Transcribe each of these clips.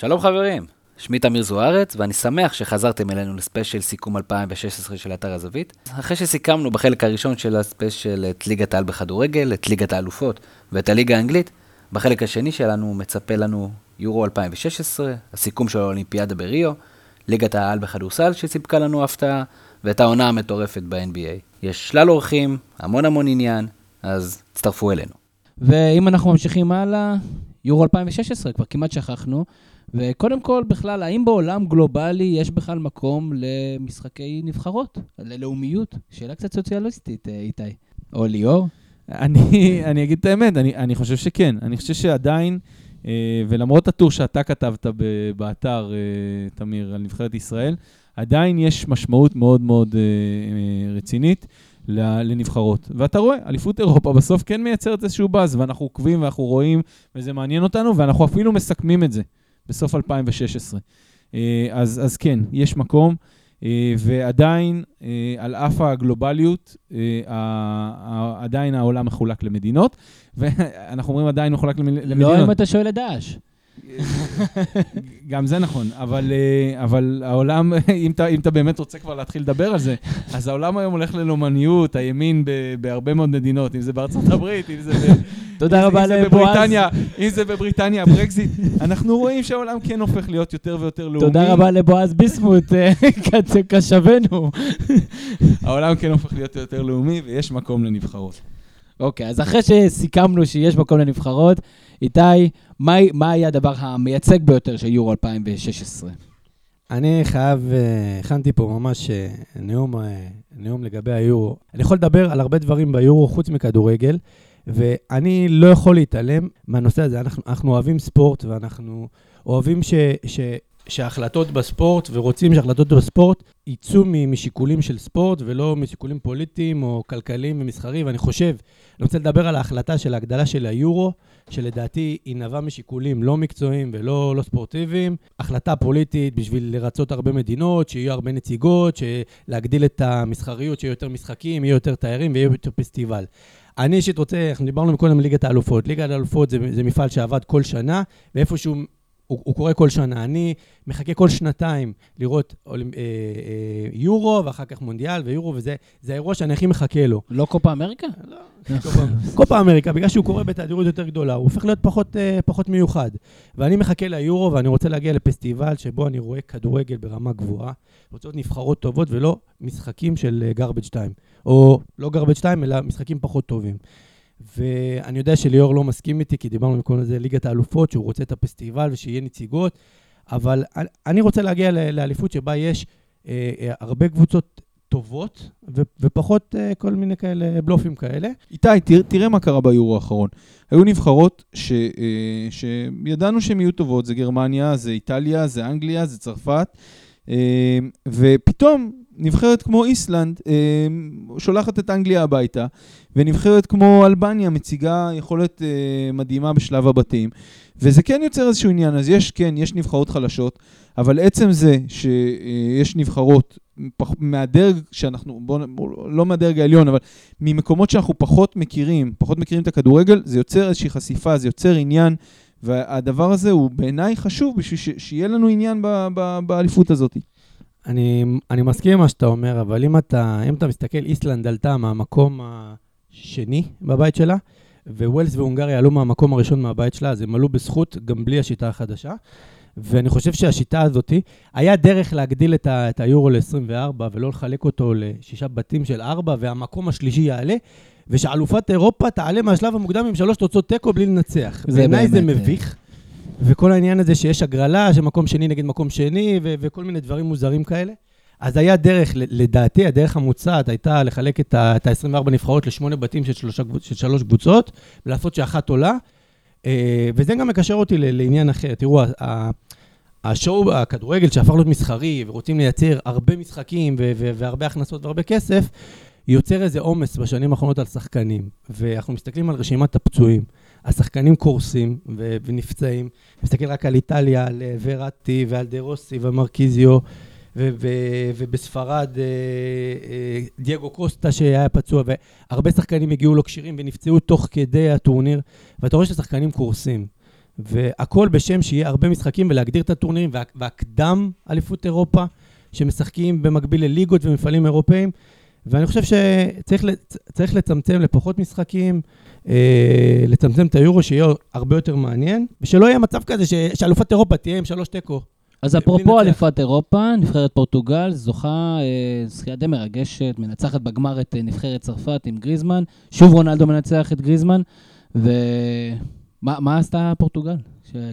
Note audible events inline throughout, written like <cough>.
שלום חברים, שמי תמיר זוארץ, ואני שמח שחזרתם אלינו לספיישל סיכום 2016 של אתר הזווית. אחרי שסיכמנו בחלק הראשון של הספיישל את ליגת העל בכדורגל, את ליגת האלופות ואת הליגה האנגלית, בחלק השני שלנו מצפה לנו יורו 2016, הסיכום של האולימפיאדה בריו, ליגת העל בכדורסל שסיפקה לנו הפתעה, ואת העונה המטורפת ב-NBA. יש שלל אורחים, המון המון עניין, אז הצטרפו אלינו. ואם אנחנו ממשיכים הלאה, יורו 2016, כבר כמעט שכחנו. וקודם כל, בכלל, האם בעולם גלובלי יש בכלל מקום למשחקי נבחרות, ללאומיות? שאלה קצת סוציאליסטית, אה, איתי. או ליאור? אני, אני אגיד את האמת, אני, אני חושב שכן. אני חושב שעדיין, אה, ולמרות הטור שאתה כתבת באתר, אה, תמיר, על נבחרת ישראל, עדיין יש משמעות מאוד מאוד אה, אה, רצינית לנבחרות. ואתה רואה, אליפות אירופה בסוף כן מייצרת איזשהו באז, ואנחנו עוקבים ואנחנו רואים, וזה מעניין אותנו, ואנחנו אפילו מסכמים את זה בסוף 2016. אה, אז, אז כן, יש מקום. ועדיין, על אף הגלובליות, עדיין העולם מחולק למדינות, ואנחנו אומרים עדיין מחולק למדינות. לא אם אתה שואל את דאעש. <laughs> גם זה נכון, אבל, אה, אבל העולם, <laughs> אם אתה, אם אתה באמת רוצה כבר להתחיל לדבר על זה, אז העולם היום הולך ללאומניות, הימין בהרבה מאוד מדינות, אם זה בארצות הברית, אם זה, ב, תודה רבה לבועז. אם זה בבריטניה, ברקזיט, אנחנו רואים שהעולם כן הופך להיות יותר ויותר לאומי. תודה רבה לבועז ביסמוט, אה, קשבנו. העולם כן הופך להיות יותר לאומי, ויש מקום לנבחרות. אוקיי, אז אחרי שסיכמנו שיש מקום לנבחרות, איתי, מה, מה היה הדבר המייצג ביותר של יורו 2016? אני חייב, אה, הכנתי פה ממש אה, נאום, אה, נאום לגבי היורו. אני יכול לדבר על הרבה דברים ביורו חוץ מכדורגל, ואני לא יכול להתעלם מהנושא הזה. אנחנו, אנחנו אוהבים ספורט ואנחנו אוהבים ש, ש, שהחלטות בספורט, ורוצים שהחלטות בספורט יצאו משיקולים של ספורט ולא משיקולים פוליטיים או כלכליים ומסחריים. ואני חושב, אני רוצה לדבר על ההחלטה של ההגדלה של היורו, שלדעתי היא נבעה משיקולים לא מקצועיים ולא לא ספורטיביים. החלטה פוליטית בשביל לרצות הרבה מדינות, שיהיו הרבה נציגות, להגדיל את המסחריות, שיהיו יותר משחקים, יהיו יותר תיירים ויהיו יותר פסטיבל. אני אישית רוצה, אנחנו דיברנו קודם על ליגת האלופות. ליגת האלופות זה, זה מפעל שעבד כל שנה, ואיפשהו הוא, הוא קורה כל שנה. אני מחכה כל שנתיים לראות אה, אה, יורו, ואחר כך מונדיאל ויורו, וזה האירוע שאני הכי מחכה לו. לא קופה אמריקה? לא, קופה אמריקה, בגלל שהוא קורה בתדירות יותר גדולה, הוא הופך להיות פחות, אה, פחות מיוחד. ואני מחכה ליורו, ואני רוצה להגיע לפסטיבל שבו אני רואה כדורגל ברמה גבוהה, רוצה להיות נבחרות טובות ולא משחקים של אה, 2. או לא גרבג' 2, אלא משחקים פחות טובים. ואני יודע שליאור לא מסכים איתי, כי דיברנו קודם לזה ליגת האלופות, שהוא רוצה את הפסטיבל ושיהיה נציגות, אבל אני רוצה להגיע לאליפות שבה יש אה, אה, הרבה קבוצות טובות, ו- ופחות uh, כל מיני כאלה בלופים כאלה. איתי, תראה, תראה מה קרה ביורו האחרון. היו נבחרות ש, uh, שידענו שהן יהיו טובות, זה גרמניה, זה איטליה, זה אנגליה, זה צרפת, uh, ופתאום נבחרת כמו איסלנד אה, שולחת את אנגליה הביתה, ונבחרת כמו אלבניה מציגה יכולת אה, מדהימה בשלב הבתים, וזה כן יוצר איזשהו עניין, אז יש, כן, יש נבחרות חלשות, אבל עצם זה שיש נבחרות מהדרג שאנחנו, בואו, בוא, לא מהדרג העליון, אבל ממקומות שאנחנו פחות מכירים, פחות מכירים את הכדורגל, זה יוצר איזושהי חשיפה, זה יוצר עניין, והדבר הזה הוא בעיניי חשוב בשביל שיהיה לנו עניין באליפות הזאת. אני, אני מסכים עם מה שאתה אומר, אבל אם אתה, אם אתה מסתכל, איסלנד עלתה מהמקום השני בבית שלה, וווילס והונגריה עלו מהמקום הראשון מהבית שלה, אז הם עלו בזכות, גם בלי השיטה החדשה. ואני חושב שהשיטה הזאת, היה דרך להגדיל את, ה, את היורו ל-24 ולא לחלק אותו לשישה בתים של ארבע, והמקום השלישי יעלה, ושאלופת אירופה תעלה מהשלב המוקדם עם שלוש תוצאות תיקו בלי לנצח. בעיניי זה מביך. וכל העניין הזה שיש הגרלה של מקום שני נגד מקום שני, ו- וכל מיני דברים מוזרים כאלה. אז היה דרך, לדעתי, הדרך המוצעת הייתה לחלק את ה-24 נבחרות לשמונה בתים של, שלושה, של שלוש קבוצות, ולעשות שאחת עולה. אה, וזה גם מקשר אותי לעניין אחר. תראו, השואו, הכדורגל שהפך להיות מסחרי, ורוצים לייצר הרבה משחקים והרבה הכנסות והרבה כסף, יוצר איזה עומס בשנים האחרונות על שחקנים. ואנחנו מסתכלים על רשימת הפצועים. השחקנים קורסים ונפצעים. מסתכל רק על איטליה, על אה, וראטי ועל דה רוסי ומרקיזיו, ובספרד אה, אה, דייגו קוסטה שהיה פצוע, והרבה שחקנים הגיעו לא כשירים ונפצעו תוך כדי הטורניר, ואתה רואה שהשחקנים קורסים. והכל בשם שיהיה הרבה משחקים ולהגדיר את הטורנירים, וה, והקדם אליפות אירופה, שמשחקים במקביל לליגות ומפעלים אירופאים. ואני חושב שצריך לצמצם לפחות משחקים, אה, לצמצם את היורו, שיהיה הרבה יותר מעניין, ושלא יהיה מצב כזה ש, שאלופת אירופה תהיה עם שלוש תיקו. אז אפרופו אליפת אירופה, נבחרת פורטוגל זוכה אה, זכייה די מרגשת, מנצחת בגמר את אה, נבחרת צרפת עם גריזמן, שוב רונלדו מנצח את גריזמן, ומה עשתה פורטוגל?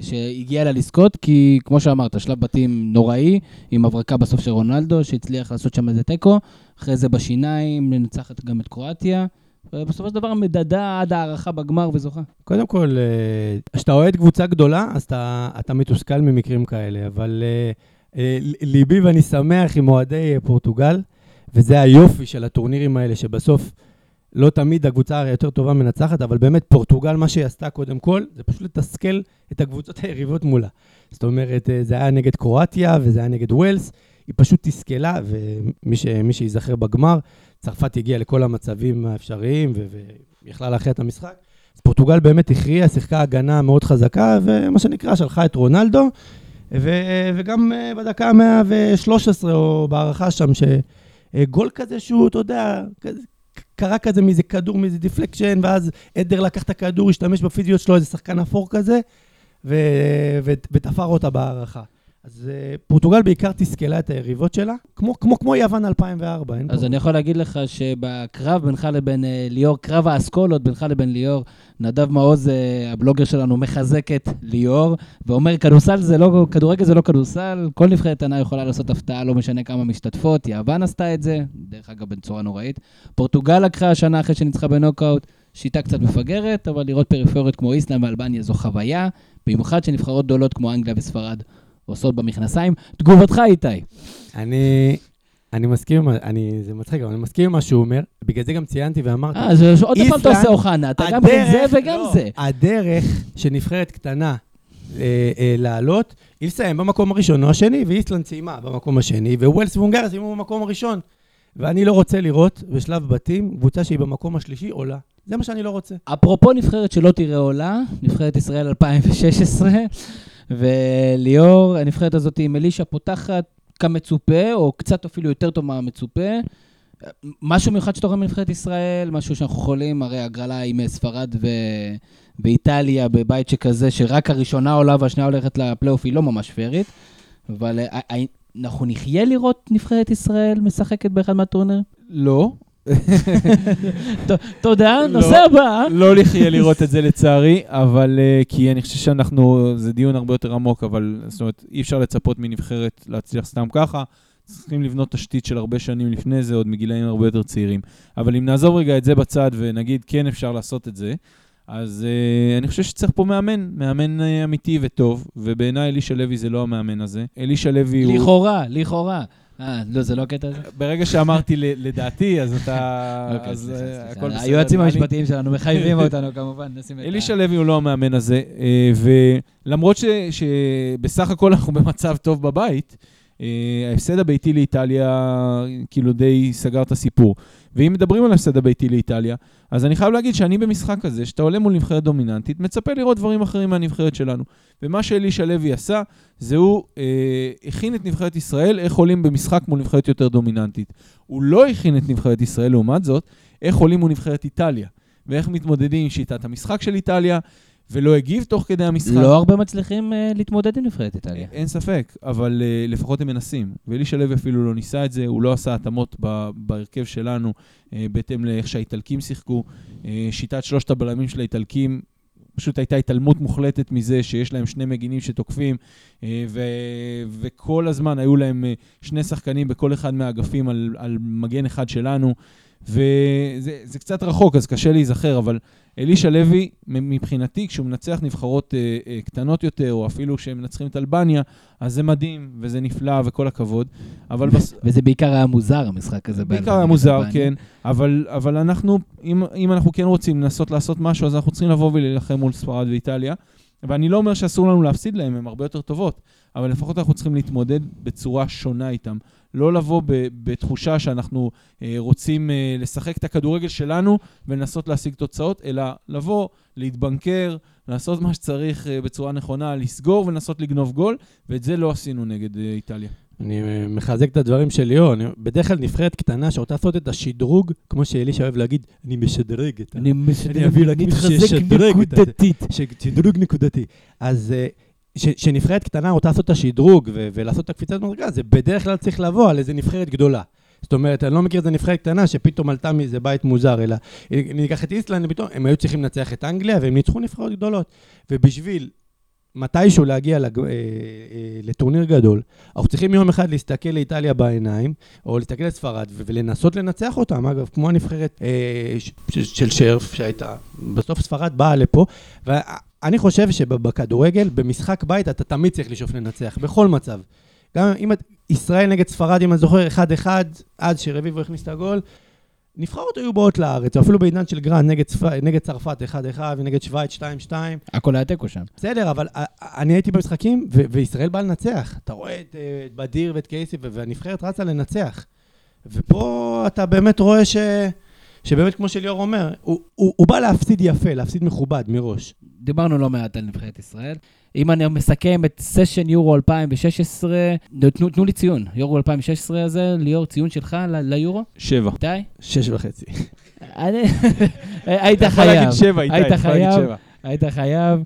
שהגיעה לה לזכות, כי כמו שאמרת, שלב בתים נוראי, עם הברקה בסוף של רונלדו, שהצליח לעשות שם איזה תיקו, אחרי זה בשיניים מנצחת גם את קרואטיה. ובסופו של דבר מדדה עד הערכה בגמר וזוכה. קודם כל, אה, כשאתה אוהד קבוצה גדולה, אז אתה, אתה מתוסכל ממקרים כאלה, אבל uh, uh, ליבי ואני שמח עם אוהדי פורטוגל, וזה היופי של הטורנירים האלה, שבסוף לא תמיד הקבוצה היותר טובה מנצחת, אבל באמת פורטוגל, מה שהיא עשתה קודם כל, זה פשוט לתסכל את הקבוצות היריבות מולה. זאת אומרת, זה היה נגד קרואטיה וזה היה נגד ויילס, היא פשוט תסכלה, ומי שייזכר בגמר, צרפת הגיעה לכל המצבים האפשריים ויכלה להכריע את המשחק. אז פורטוגל באמת הכריעה, שיחקה הגנה מאוד חזקה, ומה שנקרא, שלחה את רונלדו, ו- וגם אה, בדקה ה-113, או בהארכה שם, שגול כזה שהוא, אתה יודע, כזה, קרה כזה מאיזה כדור, מאיזה deflection, ואז עדר לקח את הכדור, השתמש בפיזיות שלו, איזה שחקן אפור כזה, ו- ו- ותפר אותה בהערכה. אז uh, פורטוגל בעיקר תסכלה את היריבות שלה, כמו, כמו, כמו יוון 2004. אז פה. אני יכול להגיד לך שבקרב בינך לבין uh, ליאור, קרב האסכולות בינך לבין ליאור, נדב מעוז, uh, הבלוגר שלנו, מחזק את ליאור, ואומר, כדורסל זה לא, כדורגל זה לא כדורסל, כל נבחרת קטנה יכולה לעשות הפתעה, לא משנה כמה משתתפות, יוון עשתה את זה, דרך אגב, בצורה נוראית. פורטוגל לקחה השנה אחרי שניצחה בנוקאוט, שיטה קצת מפגרת, אבל לראות פריפריות כמו איסלאם ואלבניה זו חוויה, במיוחד שנבחרות גדולות כמו אנגליה וספרד עושות במכנסיים. תגובתך, איתי. אני... אני מסכים, אני, זה מצחיק, אבל אני מסכים עם מה שהוא אומר, בגלל זה גם ציינתי ואמרתי, אה, אז עוד פעם אתה עושה אוחנה, אתה גם בין זה וגם לא, זה. הדרך של נבחרת קטנה אה, אה, לעלות, היא לסיים במקום הראשון או השני, ואיסלנד סיימה במקום השני, וווילס והונגריה סיימו במקום הראשון. ואני לא רוצה לראות בשלב בתים קבוצה שהיא במקום השלישי עולה. זה מה שאני לא רוצה. אפרופו נבחרת שלא תראה עולה, נבחרת ישראל 2016, וליאור, הנבחרת הזאת עם אלישע פותחת כמצופה, או קצת אפילו יותר טוב מהמצופה. משהו מיוחד שאתה רואה מנבחרת ישראל, משהו שאנחנו יכולים, הרי הגרלה עם ספרד ו... באיטליה, בבית שכזה, שרק הראשונה עולה והשנייה הולכת לפלייאוף, היא לא ממש פיירית. אבל אה, אה, אנחנו נחיה לראות נבחרת ישראל משחקת באחד מהטורנר? לא, תודה, לא, נושא הבא. לא לחיה לראות את זה לצערי, אבל אה, כי אני חושב שאנחנו, זה דיון הרבה יותר עמוק, אבל זאת אומרת, אי אפשר לצפות מנבחרת להצליח סתם ככה. צריכים לבנות תשתית של הרבה שנים לפני זה, עוד מגילאים הרבה יותר צעירים. אבל אם נעזוב רגע את זה בצד ונגיד כן אפשר לעשות את זה, אז uh, אני חושב שצריך פה מאמן, מאמן uh, אמיתי וטוב, ובעיניי אלישע לוי זה לא המאמן הזה. אלישע לוי הוא... לכאורה, לכאורה. אה, לא, זה לא הקטע הזה? ברגע שאמרתי לדעתי, אז אתה... אוקיי, אז אה, הכל בסדר. היועצים המשפטיים שלנו מחייבים אותנו, כמובן, נשים את ה... אלישע לוי הוא לא המאמן הזה, אה, ולמרות שבסך הכל אנחנו במצב טוב בבית, אה, ההפסד הביתי לאיטליה כאילו די סגר את הסיפור. ואם מדברים על ההפסד הביתי לאיטליה, אז אני חייב להגיד שאני במשחק הזה, שאתה עולה מול נבחרת דומיננטית, מצפה לראות דברים אחרים מהנבחרת שלנו. ומה שאלישע לוי עשה, זה הוא אה, הכין את נבחרת ישראל איך עולים במשחק מול נבחרת יותר דומיננטית. הוא לא הכין את נבחרת ישראל, לעומת זאת, איך עולים מול נבחרת איטליה. ואיך מתמודדים עם שיטת המשחק של איטליה, ולא הגיב תוך כדי המשחק. לא הרבה מצליחים uh, להתמודד עם נבחרת איטליה. אין ספק, אבל uh, לפחות הם מנסים. ואלישע לוי אפילו לא ניסה את זה, הוא לא עשה התאמות בהרכב שלנו, uh, בהתאם לאיך שהאיטלקים שיחקו. Uh, שיטת שלושת הבלמים של האיטלקים, פשוט הייתה התעלמות מוחלטת מזה שיש להם שני מגינים שתוקפים, ו- וכל הזמן היו להם שני שחקנים בכל אחד מהאגפים על, על מגן אחד שלנו, וזה קצת רחוק, אז קשה להיזכר, אבל אלישע לוי, מבחינתי, כשהוא מנצח נבחרות אה, אה, קטנות יותר, או אפילו כשהם מנצחים את אלבניה, אז זה מדהים, וזה נפלא, וכל הכבוד. אבל בס... <laughs> וזה בעיקר היה מוזר, המשחק הזה. בעיקר היה מוזר, כן. אבל, אבל אנחנו, אם, אם אנחנו כן רוצים לנסות לעשות משהו, אז אנחנו צריכים לבוא ולהילחם מול ספרד ואיטליה. ואני לא אומר שאסור לנו להפסיד להם, הן הרבה יותר טובות, אבל לפחות אנחנו צריכים להתמודד בצורה שונה איתם. לא לבוא ב- בתחושה שאנחנו אה, רוצים אה, לשחק את הכדורגל שלנו ולנסות להשיג תוצאות, אלא לבוא, להתבנקר, לעשות מה שצריך אה, בצורה נכונה, לסגור ולנסות לגנוב גול, ואת זה לא עשינו נגד אה, איטליה. אני אה, מחזק את הדברים של ליאור. אני- בדרך כלל נבחרת קטנה שרוצה לעשות את השדרוג, כמו שאלישע אוהב להגיד, אני משדרג את ה... אני מש- אני אביא מתחזק שישדרג. נקודתית. שדרוג נקודתי. אז אה, ש- שנבחרת קטנה רוצה לעשות את השדרוג ו- ולעשות את הקפיצת מדרגה, זה בדרך כלל צריך לבוא על איזה נבחרת גדולה. זאת אומרת, אני לא מכיר איזה נבחרת קטנה שפתאום עלתה מאיזה בית מוזר, אלא אם ניקח את איסלנד, פתאום הם היו צריכים לנצח את אנגליה והם ניצחו נבחרות גדולות. ובשביל מתישהו להגיע לג... אה, אה, לטורניר גדול, אנחנו צריכים יום אחד להסתכל לאיטליה בעיניים, או להסתכל לספרד ולנסות לנצח אותם. אגב, כמו הנבחרת אה, ש- של שרף שהייתה, בסוף ספרד באה לפה, ואני חושב שבכדורגל, במשחק בית, אתה תמיד צריך לשאוף לנצח, בכל מצב. גם אם את... ישראל נגד ספרד, אם אני זוכר, 1-1, עד שרביבו הכניס את הגול, נבחרות היו באות לארץ, או אפילו בעידן של גרנט נגד, צפ... נגד צרפת 1-1 ונגד שווייץ 2-2. הכל היה תיקו שם. בסדר, אבל אני הייתי במשחקים, ו- וישראל באה לנצח. אתה רואה את אה, את בדיר ואת קייסי, והנבחרת רצה לנצח. ופה אתה באמת רואה ש... שבאמת, כמו שליאור אומר, הוא, הוא, הוא בא להפסיד יפה, להפסיד מכובד מראש. דיברנו לא מעט על נבחרת ישראל. אם אני מסכם את סשן יורו 2016, תנו, תנו לי ציון. יורו 2016 הזה, ליאור, ציון שלך ל- ליורו? שבע. איתי? שש וחצי. אני- <laughs> היית חייב. היית חייב. היית חייב.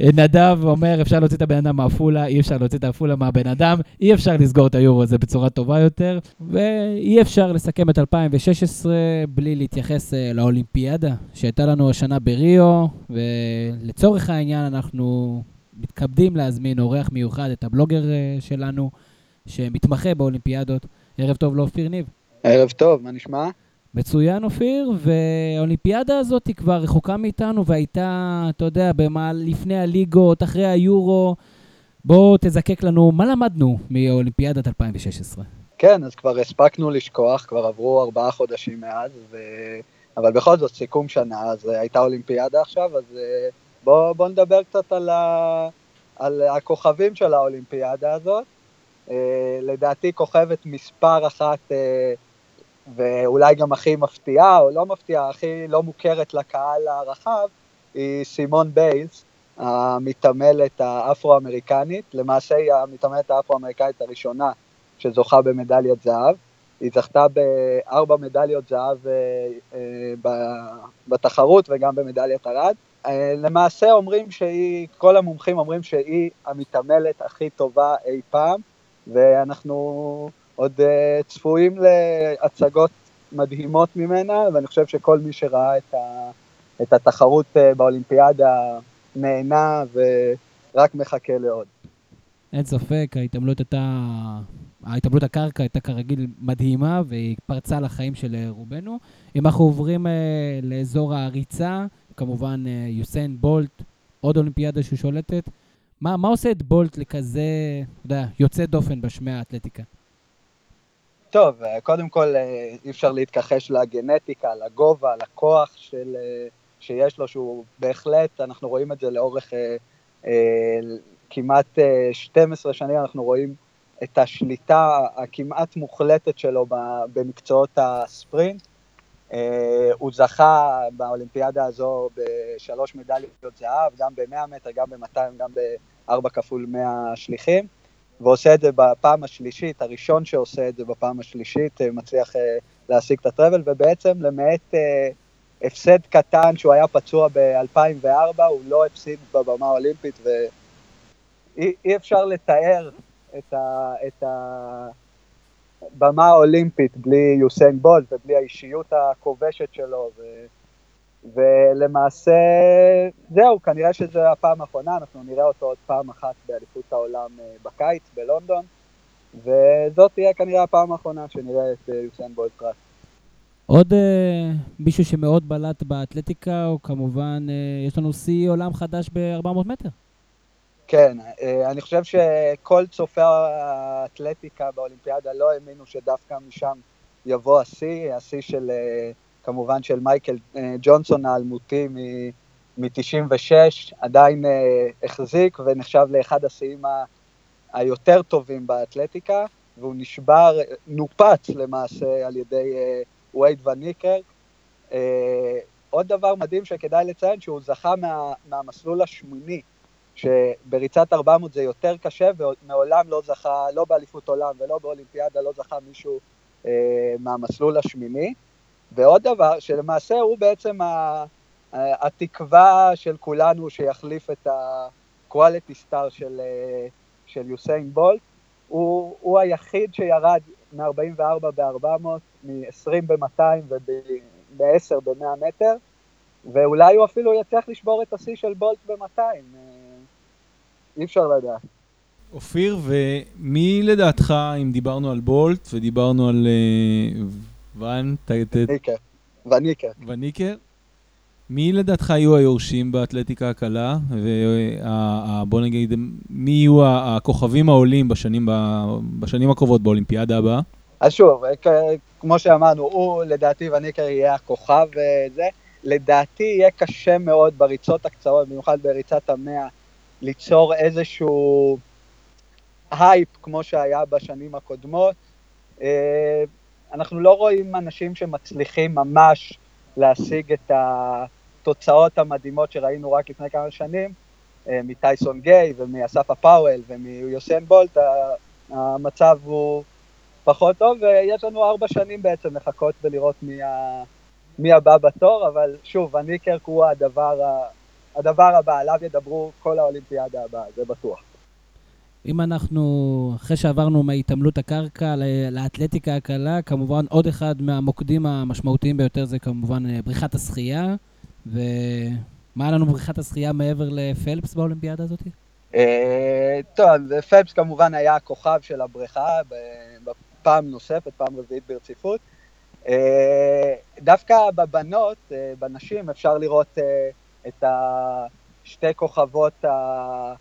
נדב אומר, אפשר להוציא את הבן אדם מעפולה, אי אפשר להוציא את עפולה מהבן אדם, אי אפשר לסגור את היורו הזה בצורה טובה יותר, ואי אפשר לסכם את 2016 בלי להתייחס אה, לאולימפיאדה שהייתה לנו השנה בריו, ולצורך העניין אנחנו מתכבדים להזמין אורח מיוחד, את הבלוגר אה, שלנו, שמתמחה באולימפיאדות. ערב טוב לאופיר ניב. ערב טוב, מה נשמע? מצוין, אופיר, והאולימפיאדה הזאת היא כבר רחוקה מאיתנו והייתה, אתה יודע, במה, לפני הליגות, אחרי היורו. בוא תזקק לנו, מה למדנו מאולימפיאדת 2016? כן, אז כבר הספקנו לשכוח, כבר עברו ארבעה חודשים מאז, ו... אבל בכל זאת, סיכום שנה, אז אה, הייתה אולימפיאדה עכשיו, אז אה, בוא, בוא נדבר קצת על, ה... על הכוכבים של האולימפיאדה הזאת. אה, לדעתי כוכבת מספר אחת, ואולי גם הכי מפתיעה, או לא מפתיעה, הכי לא מוכרת לקהל הרחב, היא סימון ביילס, המתעמלת האפרו-אמריקנית. למעשה היא המתעמלת האפרו-אמריקנית הראשונה שזוכה במדליית זהב. היא זכתה בארבע מדליות זהב אה, אה, בתחרות וגם במדליית ארד. אה, למעשה אומרים שהיא, כל המומחים אומרים שהיא המתעמלת הכי טובה אי פעם, ואנחנו עוד אה, צפויים להצגות מדהימות ממנה, ואני חושב שכל מי שראה את, ה, את התחרות אה, באולימפיאדה נהנה ורק מחכה לעוד. אין ספק, ההתעמלות הייתה... ההתעמלות הקרקע הייתה כרגיל מדהימה, והיא פרצה לחיים של אה, רובנו. אם אנחנו עוברים אה, לאזור הריצה, כמובן אה, יוסיין בולט, עוד אולימפיאדה שהוא שולטת. מה, מה עושה את בולט לכזה, אתה יודע, יוצא דופן בשמי האתלטיקה? טוב, אה, קודם כל אה, אי אפשר להתכחש לגנטיקה, לגובה, לכוח של, אה, שיש לו, שהוא בהחלט, אנחנו רואים את זה לאורך אה, אה, כמעט אה, 12 שנים, אנחנו רואים את השליטה הכמעט מוחלטת שלו במקצועות הספרינט. אה, הוא זכה באולימפיאדה הזו בשלוש מדליות זהב, גם ב-100 מטר, גם ב-200, גם ב-4 כפול 100 שליחים. ועושה את זה בפעם השלישית, הראשון שעושה את זה בפעם השלישית, אה, מצליח אה, להשיג את הטראבל, ובעצם למעט אה, הפסד קטן שהוא היה פצוע ב-2004, הוא לא הפסיד בבמה האולימפית, ואי אי אפשר לתאר את, ה, את הבמה האולימפית בלי יוסיין בולט ובלי האישיות הכובשת שלו, ו, ולמעשה, זהו, כנראה שזו הפעם האחרונה, אנחנו נראה אותו עוד פעם אחת באליפות העולם אה, בקיץ בלונדון, וזאת תהיה כנראה הפעם האחרונה שנראה את אה, יוסיין בולט רץ. עוד אה, מישהו שמאוד בלט באתלטיקה, הוא כמובן, אה, יש לנו שיא עולם חדש ב-400 מטר. כן, אה, אני חושב שכל צופי האתלטיקה באולימפיאדה לא האמינו שדווקא משם יבוא השיא, השיא של, אה, כמובן של מייקל אה, ג'ונסון האלמותי מ- מ-96 עדיין אה, החזיק ונחשב לאחד השיאים היותר טובים באתלטיקה, והוא נשבר, נופץ למעשה על ידי אה, וייד וניקר. אה, עוד דבר מדהים שכדאי לציין, שהוא זכה מה, מהמסלול השמיני, שבריצת 400 זה יותר קשה, ומעולם לא זכה, לא באליפות עולם ולא באולימפיאדה, לא זכה מישהו אה, מהמסלול השמיני. ועוד דבר, שלמעשה הוא בעצם ה, התקווה של כולנו שיחליף את ה-quality star של, אה, של יוסיין בולט. הוא, הוא היחיד שירד מ-44 ב-400, מ-20 ב-200 וב-10 ב-100 מטר, ואולי הוא אפילו יצליח לשבור את השיא של בולט ב-200. אה, אי אפשר לדעת. אופיר, ומי לדעתך, אם דיברנו על בולט ודיברנו על אה, ואן, ת-. וניקר. וניקר, מי לדעתך יהיו היורשים באתלטיקה הקלה? ובוא נגיד, מי יהיו הכוכבים העולים בשנים, בשנים הקרובות באולימפיאדה הבאה? אז שוב, כמו שאמרנו, הוא לדעתי ון ניקרק יהיה הכוכב וזה. לדעתי יהיה קשה מאוד בריצות הקצרות, במיוחד בריצת המאה, ליצור איזשהו הייפ כמו שהיה בשנים הקודמות. אנחנו לא רואים אנשים שמצליחים ממש להשיג את התוצאות המדהימות שראינו רק לפני כמה שנים, אה, מטייסון גיי ומאסף הפאוול ומיוסן בולט, המצב הוא פחות טוב, ויש לנו ארבע שנים בעצם לחכות ולראות מי, ה... מי הבא בתור, אבל שוב, הניקרק הוא הדבר, ה... הדבר הבא, עליו ידברו כל האולימפיאדה הבאה, זה בטוח. אם אנחנו, אחרי שעברנו מהתעמלות הקרקע לאתלטיקה הקלה, כמובן עוד אחד מהמוקדים המשמעותיים ביותר זה כמובן אה, בריכת השחייה. ומה היה לנו בבריכת השחייה מעבר לפלפס באולימפיאדה הזאת? אה, טוב, ופלפס כמובן היה הכוכב של הבריכה בפעם נוספת, פעם רביעית ברציפות. אה, דווקא בבנות, בנשים, אפשר לראות את השתי כוכבות ה-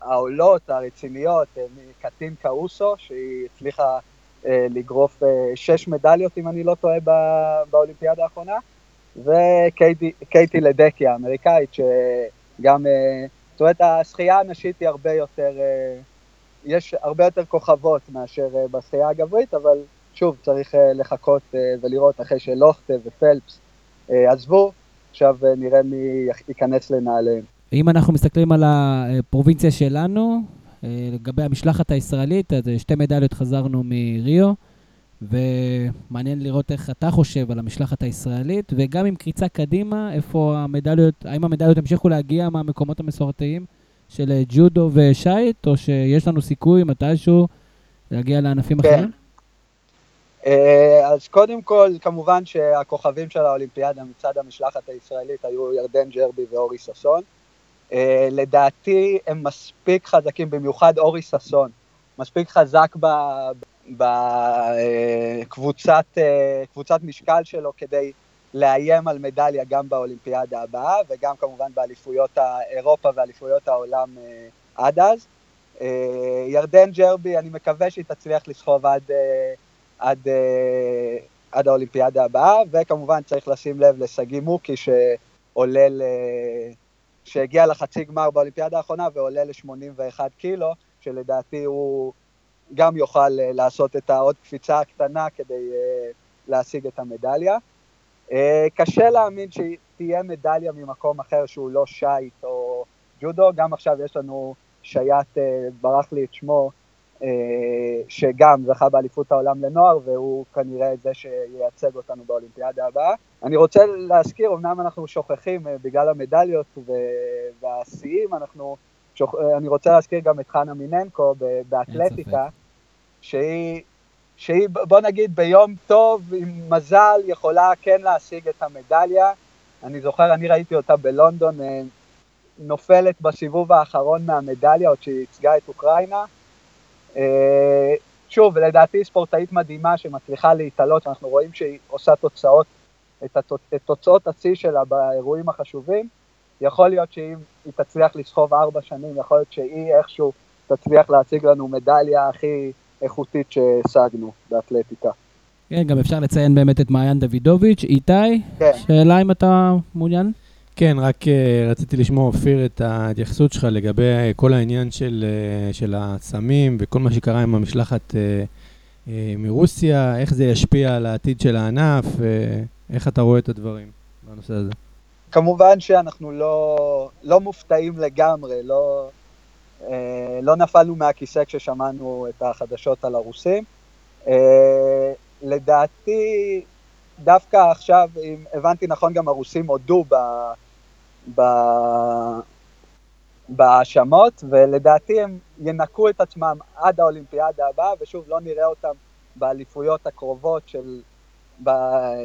העולות, הרציניות, אה, מקטין קאוסו, שהיא הצליחה אה, לגרוף אה, שש מדליות, אם אני לא טועה, באולימפיאדה האחרונה, וקייטי לדקי האמריקאית, שגם, אה, זאת אומרת, השחייה הנשית היא הרבה יותר, אה, יש הרבה יותר כוכבות מאשר אה, בשחייה הגברית, אבל שוב, צריך אה, לחכות אה, ולראות אחרי שלוכטה ופלפס אה, עזבו, עכשיו אה, נראה מי יכ- ייכנס לנעליהם. אם אנחנו מסתכלים על הפרובינציה שלנו, אה, לגבי המשלחת הישראלית, אז אה, שתי מדליות חזרנו מריו, ומעניין לראות איך אתה חושב על המשלחת הישראלית, וגם עם קריצה קדימה, איפה המדליות, האם המדליות המשיכו להגיע מהמקומות המסורתיים של אה, ג'ודו ושייט, או שיש לנו סיכוי מתישהו להגיע לענפים כן. אחרים? אז קודם כל, כמובן שהכוכבים של האולימפיאדה מצד המשלחת הישראלית היו ירדן ג'רבי ואורי ששון. אה, לדעתי הם מספיק חזקים, במיוחד אורי ששון, מספיק חזק בקבוצת קבוצת משקל שלו כדי לאיים על מדליה גם באולימפיאדה הבאה, וגם כמובן באליפויות אירופה ואליפויות העולם אה, עד אז. אה, ירדן ג'רבי, אני מקווה שהיא תצליח לסחוב עד, אה, עד, אה, עד האולימפיאדה הבאה, וכמובן צריך לשים לב לשגיא מוקי שעולה ל... שהגיע לחצי גמר באולימפיאדה האחרונה ועולה ל-81 קילו, שלדעתי הוא גם יוכל אה, לעשות את העוד קפיצה הקטנה כדי אה, להשיג את המדליה. אה, קשה להאמין שתהיה מדליה ממקום אחר שהוא לא שייט או ג'ודו, גם עכשיו יש לנו שייט, ברח לי את שמו, שגם זכה באליפות העולם לנוער, והוא כנראה זה שייצג אותנו באולימפיאדה הבאה. אני רוצה להזכיר, אמנם אנחנו שוכחים אה, בגלל המדליות והשיאים, אנחנו, שוכ... אה, אני רוצה להזכיר גם את חנה מיננקו באתלטיקה, שהיא, שהיא, בוא נגיד, ביום טוב, עם מזל, יכולה כן להשיג את המדליה. אני זוכר, אני ראיתי אותה בלונדון, אה, נופלת בסיבוב האחרון מהמדליה, עוד שהיא ייצגה את אוקראינה. אה, שוב, לדעתי היא ספורטאית מדהימה שמצליחה להתעלות, אנחנו רואים שהיא עושה תוצאות, את, התוצ... את תוצאות השיא שלה באירועים החשובים. יכול להיות שאם היא תצליח לסחוב ארבע שנים, יכול להיות שהיא איכשהו תצליח להציג לנו מדליה הכי איכותית שהשגנו באתלטיקה. כן, גם אפשר לציין באמת את מעיין דוידוביץ'. איתי, כן. שאלה אם אתה מעוניין? כן, רק אה, רציתי לשמוע, אופיר, את ההתייחסות שלך לגבי אה, כל העניין של, אה, של הסמים וכל מה שקרה עם המשלחת מרוסיה, איך זה ישפיע על העתיד של הענף, איך אתה רואה את הדברים בנושא הזה. כמובן שאנחנו לא, לא מופתעים לגמרי, לא, לא נפלנו מהכיסא כששמענו את החדשות על הרוסים. לדעתי, דווקא עכשיו, אם הבנתי נכון, גם הרוסים הודו בהאשמות, ולדעתי הם ינקו את עצמם עד האולימפיאדה הבאה, ושוב, לא נראה אותם באליפויות הקרובות של, ב,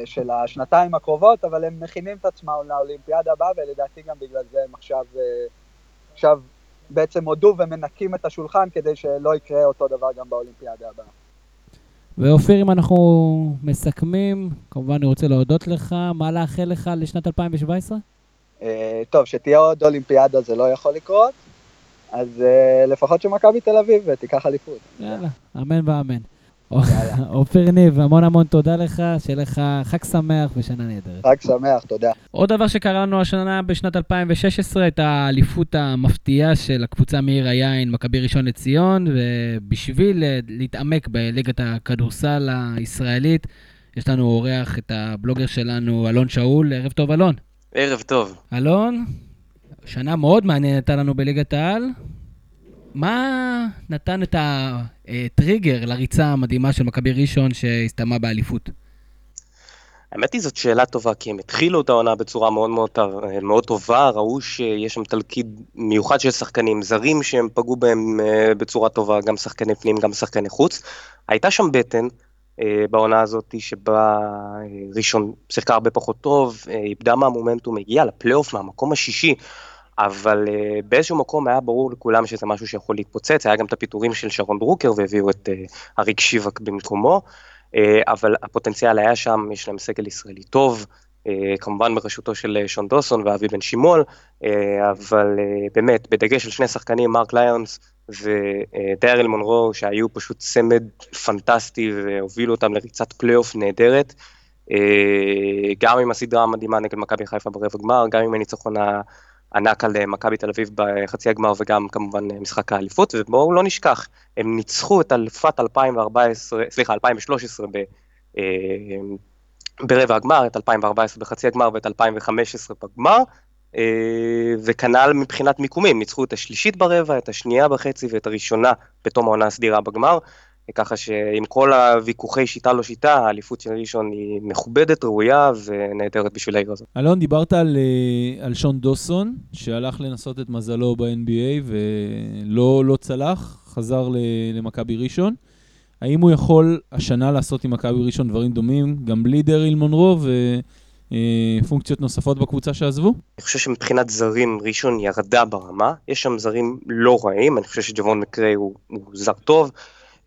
של השנתיים הקרובות, אבל הם מכינים את עצמם לאולימפיאדה הבאה, ולדעתי גם בגלל זה הם עכשיו, אה, עכשיו בעצם הודו ומנקים את השולחן כדי שלא יקרה אותו דבר גם באולימפיאדה הבאה. ואופיר, אם אנחנו מסכמים, כמובן אני רוצה להודות לך, מה לאחל לך לשנת 2017? אה, טוב, שתהיה עוד אולימפיאדה זה לא יכול לקרות, אז uh, לפחות שמכבי תל אביב תיקח אליפות. יאללה, אמן ואמן. אופיר <laughs> ניב, המון המון תודה לך, שיהיה לך חג שמח ושנה נהדרת. חג שמח, תודה. עוד דבר שקראנו השנה בשנת 2016, הייתה האליפות המפתיעה של הקבוצה מעיר היין, מכבי ראשון לציון, ובשביל להתעמק בליגת הכדורסל הישראלית, יש לנו אורח את הבלוגר שלנו, אלון שאול. ערב טוב, אלון. ערב טוב. אלון, שנה מאוד מעניינת לנו בליגת העל. מה נתן את הטריגר לריצה המדהימה של מכבי ראשון שהסתיימה באליפות? האמת היא זאת שאלה טובה, כי הם התחילו את העונה בצורה מאוד מאוד, מאוד טובה, ראו שיש שם תלכיד מיוחד של שחקנים זרים שהם פגעו בהם אה, בצורה טובה, גם שחקני פנים, גם שחקני חוץ. הייתה שם בטן אה, בעונה הזאת, שבה אה, ראשון שיחקה הרבה פחות טוב, איבדה מהמומנטום, הגיעה לפלייאוף מהמקום השישי. אבל אה, באיזשהו מקום היה ברור לכולם שזה משהו שיכול להתפוצץ, היה גם את הפיטורים של שרון דרוקר והביאו את אה, אריק שיבק במקומו, אה, אבל הפוטנציאל היה שם, יש להם סגל ישראלי טוב, אה, כמובן בראשותו של שון דוסון ואבי בן שימול, uh, אבל אה, באמת, בדגש של שני שחקנים, מרק ליונס ודריל מונרו, שהיו פשוט צמד פנטסטי והובילו אותם לריצת פלייאוף נהדרת. גם עם הסדרה המדהימה נגד מכבי חיפה ברבע גמר, גם עם הניצחון ענק על אה, מכבי תל אביב בחצי הגמר וגם כמובן אה, משחק האליפות, ובואו לא נשכח, הם ניצחו את אלפת 2014, סליחה, 2013 ב, אה, ברבע הגמר, את 2014 בחצי הגמר ואת 2015 בגמר, וכנ"ל מבחינת מיקומים, ניצחו את השלישית ברבע, את השנייה בחצי ואת הראשונה בתום העונה הסדירה בגמר. ככה שעם כל הוויכוחי שיטה לא שיטה, האליפות של ראשון היא מכובדת, ראויה ונהדרת בשביל העיר הזאת. אלון, דיברת על, אה, על שון דוסון, שהלך לנסות את מזלו ב-NBA ולא לא צלח, חזר למכבי ראשון. האם הוא יכול השנה לעשות עם מכבי ראשון דברים דומים, גם בלי דריל מונרו ופונקציות אה, נוספות בקבוצה שעזבו? אני חושב שמבחינת זרים, ראשון ירדה ברמה. יש שם זרים לא רעים, אני חושב שג'וון מקריי הוא, הוא זר טוב.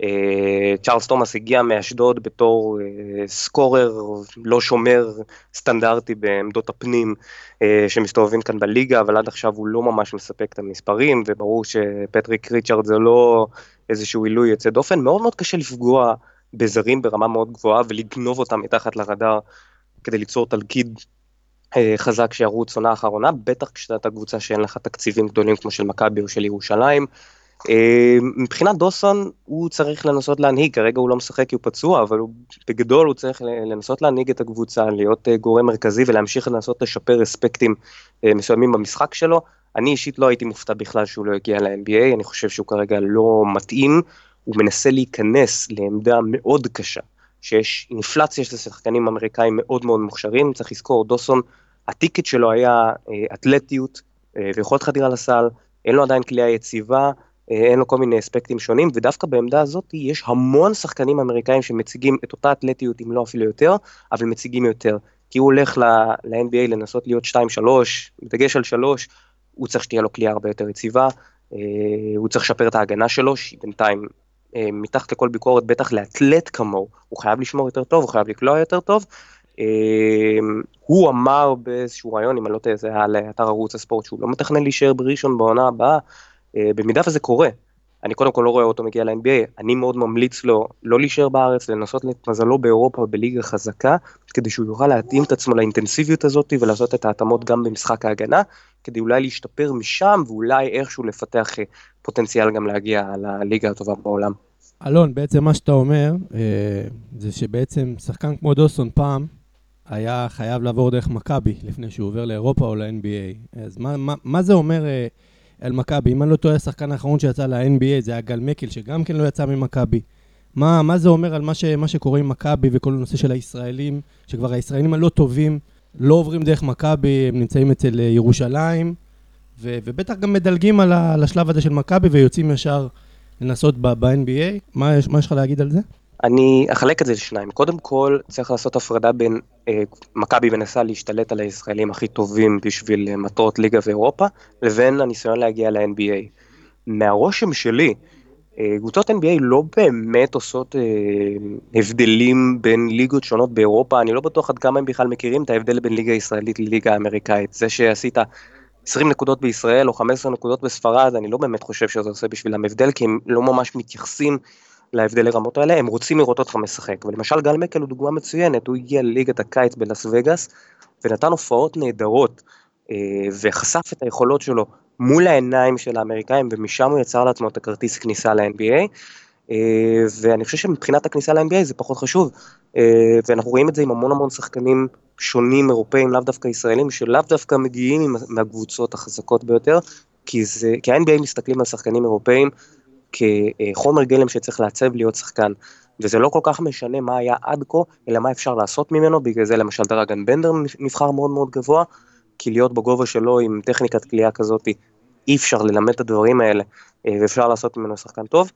אה, צ'ארלס תומאס הגיע מאשדוד בתור אה, סקורר לא שומר סטנדרטי בעמדות הפנים אה, שמסתובבים כאן בליגה, אבל עד עכשיו הוא לא ממש מספק את המספרים, וברור שפטריק ריצ'רד זה לא איזשהו עילוי יוצא דופן, מאוד מאוד קשה לפגוע בזרים ברמה מאוד גבוהה ולגנוב אותם מתחת לרדאר כדי ליצור תלכיד חזק שירוץ עונה אחרונה, בטח כשאתה קבוצה שאין לך תקציבים גדולים כמו של מכבי או של ירושלים. אה, מבחינת דוסון הוא צריך לנסות להנהיג, כרגע הוא לא משחק כי הוא פצוע, אבל הוא, בגדול הוא צריך לנסות להנהיג את הקבוצה, להיות אה, גורם מרכזי ולהמשיך לנסות לשפר אספקטים אה, מסוימים במשחק שלו. אני אישית לא הייתי מופתע בכלל שהוא לא הגיע ל-NBA, אני חושב שהוא כרגע לא מתאים, הוא מנסה להיכנס לעמדה מאוד קשה, שיש אינפלציה של שחקנים אמריקאים מאוד מאוד מוכשרים, צריך לזכור, דוסון, הטיקט שלו היה אתלטיות ויכולת חדירה לסל, אין לו עדיין כליאה יציבה, אין לו כל מיני אספקטים שונים, ודווקא בעמדה הזאת יש המון שחקנים אמריקאים שמציגים את אותה אתלטיות, אם לא אפילו יותר, אבל מציגים יותר. כי הוא הולך ל-NBA לנסות להיות 2-3, בדגש על 3, הוא צריך שתהיה לו כלייה הרבה יותר יציבה, אה, הוא צריך לשפר את ההגנה שלו, שהיא בינתיים אה, מתחת לכל ביקורת, בטח לאתלט כמוהו, הוא חייב לשמור יותר טוב, הוא חייב לקלוע יותר טוב. הוא אמר באיזשהו רעיון, אם אני לא טועה, זה היה לאתר ערוץ הספורט, שהוא לא מתכנן להישאר בראשון בעונה הבאה, אה, במידה וזה קורה, אני קודם כל לא רואה אותו מגיע ל-NBA, אני מאוד ממליץ לו לא להישאר בארץ, לנסות את מזלו באירופה בליגה חזקה, כדי שהוא יוכל להתאים את עצמו לאינטנסיביות הזאת ולעשות את ההתאמות גם במשחק ההגנה, כדי אולי להשתפר משם ואולי איכשהו לפתח אה, פוטנציאל גם להגיע לליגה הטובה בעולם. אלון, בעצם מה שאתה אומר, אה, זה שבעצם שחקן כמו דוסון פעם היה חייב לעבור דרך מכבי לפני שהוא עובר לאירופה או ל-NBA. אז מה, מה, מה זה אומר אה, על מכבי? אם אני לא טועה, השחקן האחרון שיצא ל-NBA זה היה גל מקל, שגם כן לא יצא ממכבי. מה, מה זה אומר על מה, ש, מה שקורה עם מכבי וכל הנושא של הישראלים, שכבר הישראלים הלא טובים לא עוברים דרך מכבי, הם נמצאים אצל ירושלים, ו, ובטח גם מדלגים על, ה, על השלב הזה של מכבי ויוצאים ישר לנסות ב-NBA. מה, מה יש לך להגיד על זה? אני אחלק את זה לשניים. קודם כל, צריך לעשות הפרדה בין אה, מכבי מנסה להשתלט על הישראלים הכי טובים בשביל אה, מטרות ליגה ואירופה, לבין הניסיון להגיע ל-NBA. מהרושם שלי, אה, קבוצות NBA לא באמת עושות אה, הבדלים בין ליגות שונות באירופה, אני לא בטוח עד כמה הם בכלל מכירים את ההבדל בין ליגה ישראלית לליגה אמריקאית. זה שעשית 20 נקודות בישראל או 15 נקודות בספרד, אני לא באמת חושב שזה עושה בשבילם הבדל, כי הם לא ממש מתייחסים להבדל לרמות האלה, הם רוצים לראות אותך משחק. ולמשל גל מקל הוא דוגמה מצוינת, הוא הגיע לליגת הקיץ בלאס וגאס, ונתן הופעות נהדרות, אה, וחשף את היכולות שלו מול העיניים של האמריקאים, ומשם הוא יצר לעצמו את הכרטיס כניסה ל-NBA. אה, ואני חושב שמבחינת הכניסה ל-NBA זה פחות חשוב, אה, ואנחנו רואים את זה עם המון המון שחקנים שונים אירופאים, לאו דווקא ישראלים, שלאו דווקא מגיעים מהקבוצות החזקות ביותר, כי, זה, כי ה-NBA מסתכלים על שחקנים אירופאים כחומר גלם שצריך לעצב להיות שחקן. וזה לא כל כך משנה מה היה עד כה, אלא מה אפשר לעשות ממנו, בגלל זה למשל דרגן בנדר נבחר מאוד מאוד גבוה, כי להיות בגובה שלו עם טכניקת כליאה כזאת, אי אפשר ללמד את הדברים האלה, אה, ואפשר לעשות ממנו שחקן טוב.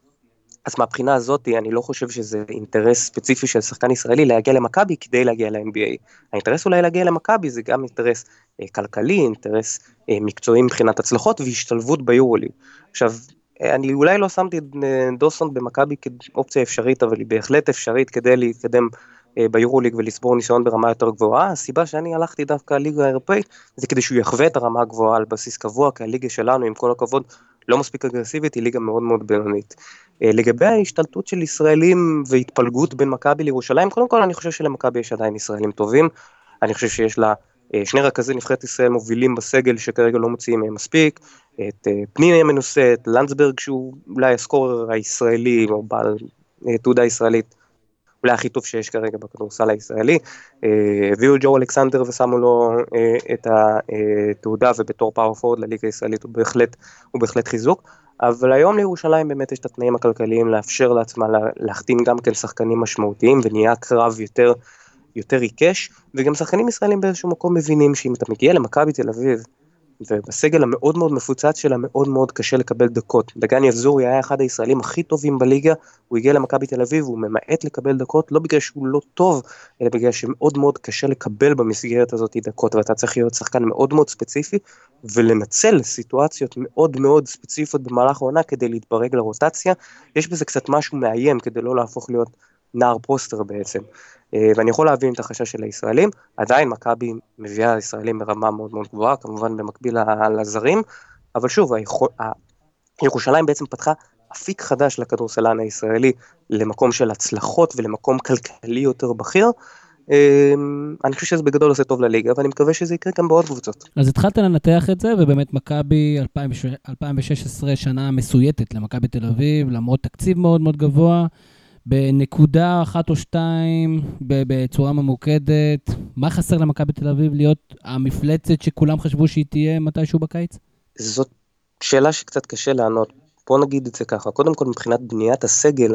אז מהבחינה הזאת, אני לא חושב שזה אינטרס ספציפי של שחקן ישראלי להגיע למכבי כדי להגיע ל-NBA. האינטרס אולי להגיע למכבי זה גם אינטרס אה, כלכלי, אינטרס אה, מקצועי מבחינת הצלחות והשתלבות ביורוליג. עכשיו, אני אולי לא שמתי את אה, דוסון במכבי כאופציה אפשרית, אבל היא בהחלט אפשרית כדי להתקדם אה, ביורוליג ולצבור ניסיון ברמה יותר גבוהה. הסיבה שאני הלכתי דווקא לליגה האירופאית, זה כדי שהוא יחווה את הרמה הגבוהה על בסיס קבוע, כי הליגה שלנו, עם כל הכבוד, לא מספיק אגרסיבית, היא ליגה מאוד מאוד בינונית. אה, לגבי ההשתלטות של ישראלים והתפלגות בין מכבי לירושלים, קודם כל אני חושב שלמכבי יש עדיין ישראלים טובים, אני חושב שיש לה שני רכזי נבחרת ישראל מובילים בסגל שכרגע לא מוציאים מהם מספיק, את אה, פנינה המנוסה, את לנדסברג שהוא אולי הסקורר הישראלי או בעל אה, תעודה ישראלית אולי הכי טוב שיש כרגע בכדורסל הישראלי. אה, הביאו ג'ו אלכסנדר ושמו לו את התעודה ובתור פאור פורד לליגה הישראלית הוא בהחלט, הוא בהחלט חיזוק. אבל היום לירושלים באמת יש את התנאים הכלכליים לאפשר לעצמה להחתים גם כן שחקנים משמעותיים ונהיה קרב יותר, יותר עיקש וגם שחקנים ישראלים באיזשהו מקום מבינים שאם אתה מגיע למכבי תל אביב ובסגל המאוד מאוד מפוצץ שלה מאוד מאוד קשה לקבל דקות. דגני אבזורי היה אחד הישראלים הכי טובים בליגה, הוא הגיע למכבי תל אביב, הוא ממעט לקבל דקות, לא בגלל שהוא לא טוב, אלא בגלל שמאוד מאוד קשה לקבל במסגרת הזאת דקות, ואתה צריך להיות שחקן מאוד מאוד ספציפי, ולנצל סיטואציות מאוד מאוד ספציפיות במהלך העונה כדי להתברג לרוטציה. יש בזה קצת משהו מאיים כדי לא להפוך להיות נער פוסטר בעצם. אה, ואני יכול להבין את החשש של הישראלים, עדיין מכבי מביאה ישראלים ברמה מאוד מאוד גבוהה, כמובן במקביל לזרים, אבל שוב, ירושלים בעצם פתחה אפיק חדש לכדורסלן הישראלי למקום של הצלחות ולמקום כלכלי יותר בכיר. אה, אני חושב שזה בגדול עושה טוב לליגה, ואני מקווה שזה יקרה גם בעוד קבוצות. אז התחלת לנתח את זה, ובאמת מכבי 2016 שנה מסויטת למכבי תל אביב, למרות תקציב מאוד מאוד גבוה. בנקודה אחת או שתיים, בצורה ממוקדת, מה חסר למכבי תל אביב להיות המפלצת שכולם חשבו שהיא תהיה מתישהו בקיץ? זאת שאלה שקצת קשה לענות. בוא נגיד את זה ככה, קודם כל מבחינת בניית הסגל,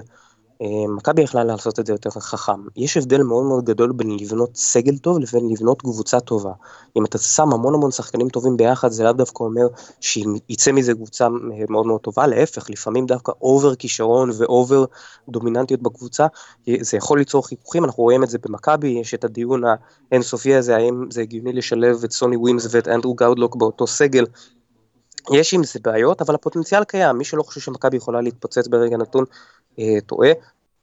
מכבי יכלה לעשות את זה יותר חכם. יש הבדל מאוד מאוד גדול בין לבנות סגל טוב לבין לבנות קבוצה טובה. אם אתה שם המון המון שחקנים טובים ביחד, זה לאו דווקא אומר שיצא מזה קבוצה מאוד מאוד טובה, להפך, לפעמים דווקא over כישרון ו over דומיננטיות בקבוצה, זה יכול ליצור חיכוכים, אנחנו רואים את זה במכבי, יש את הדיון האינסופי הזה, האם זה הגיוני לשלב את סוני ווימס ואת אנדרו גאודלוק באותו סגל. יש עם זה בעיות, אבל הפוטנציאל קיים, מי שלא חושב שמכבי יכולה להתפוצץ ברגע נתון, אה, טועה.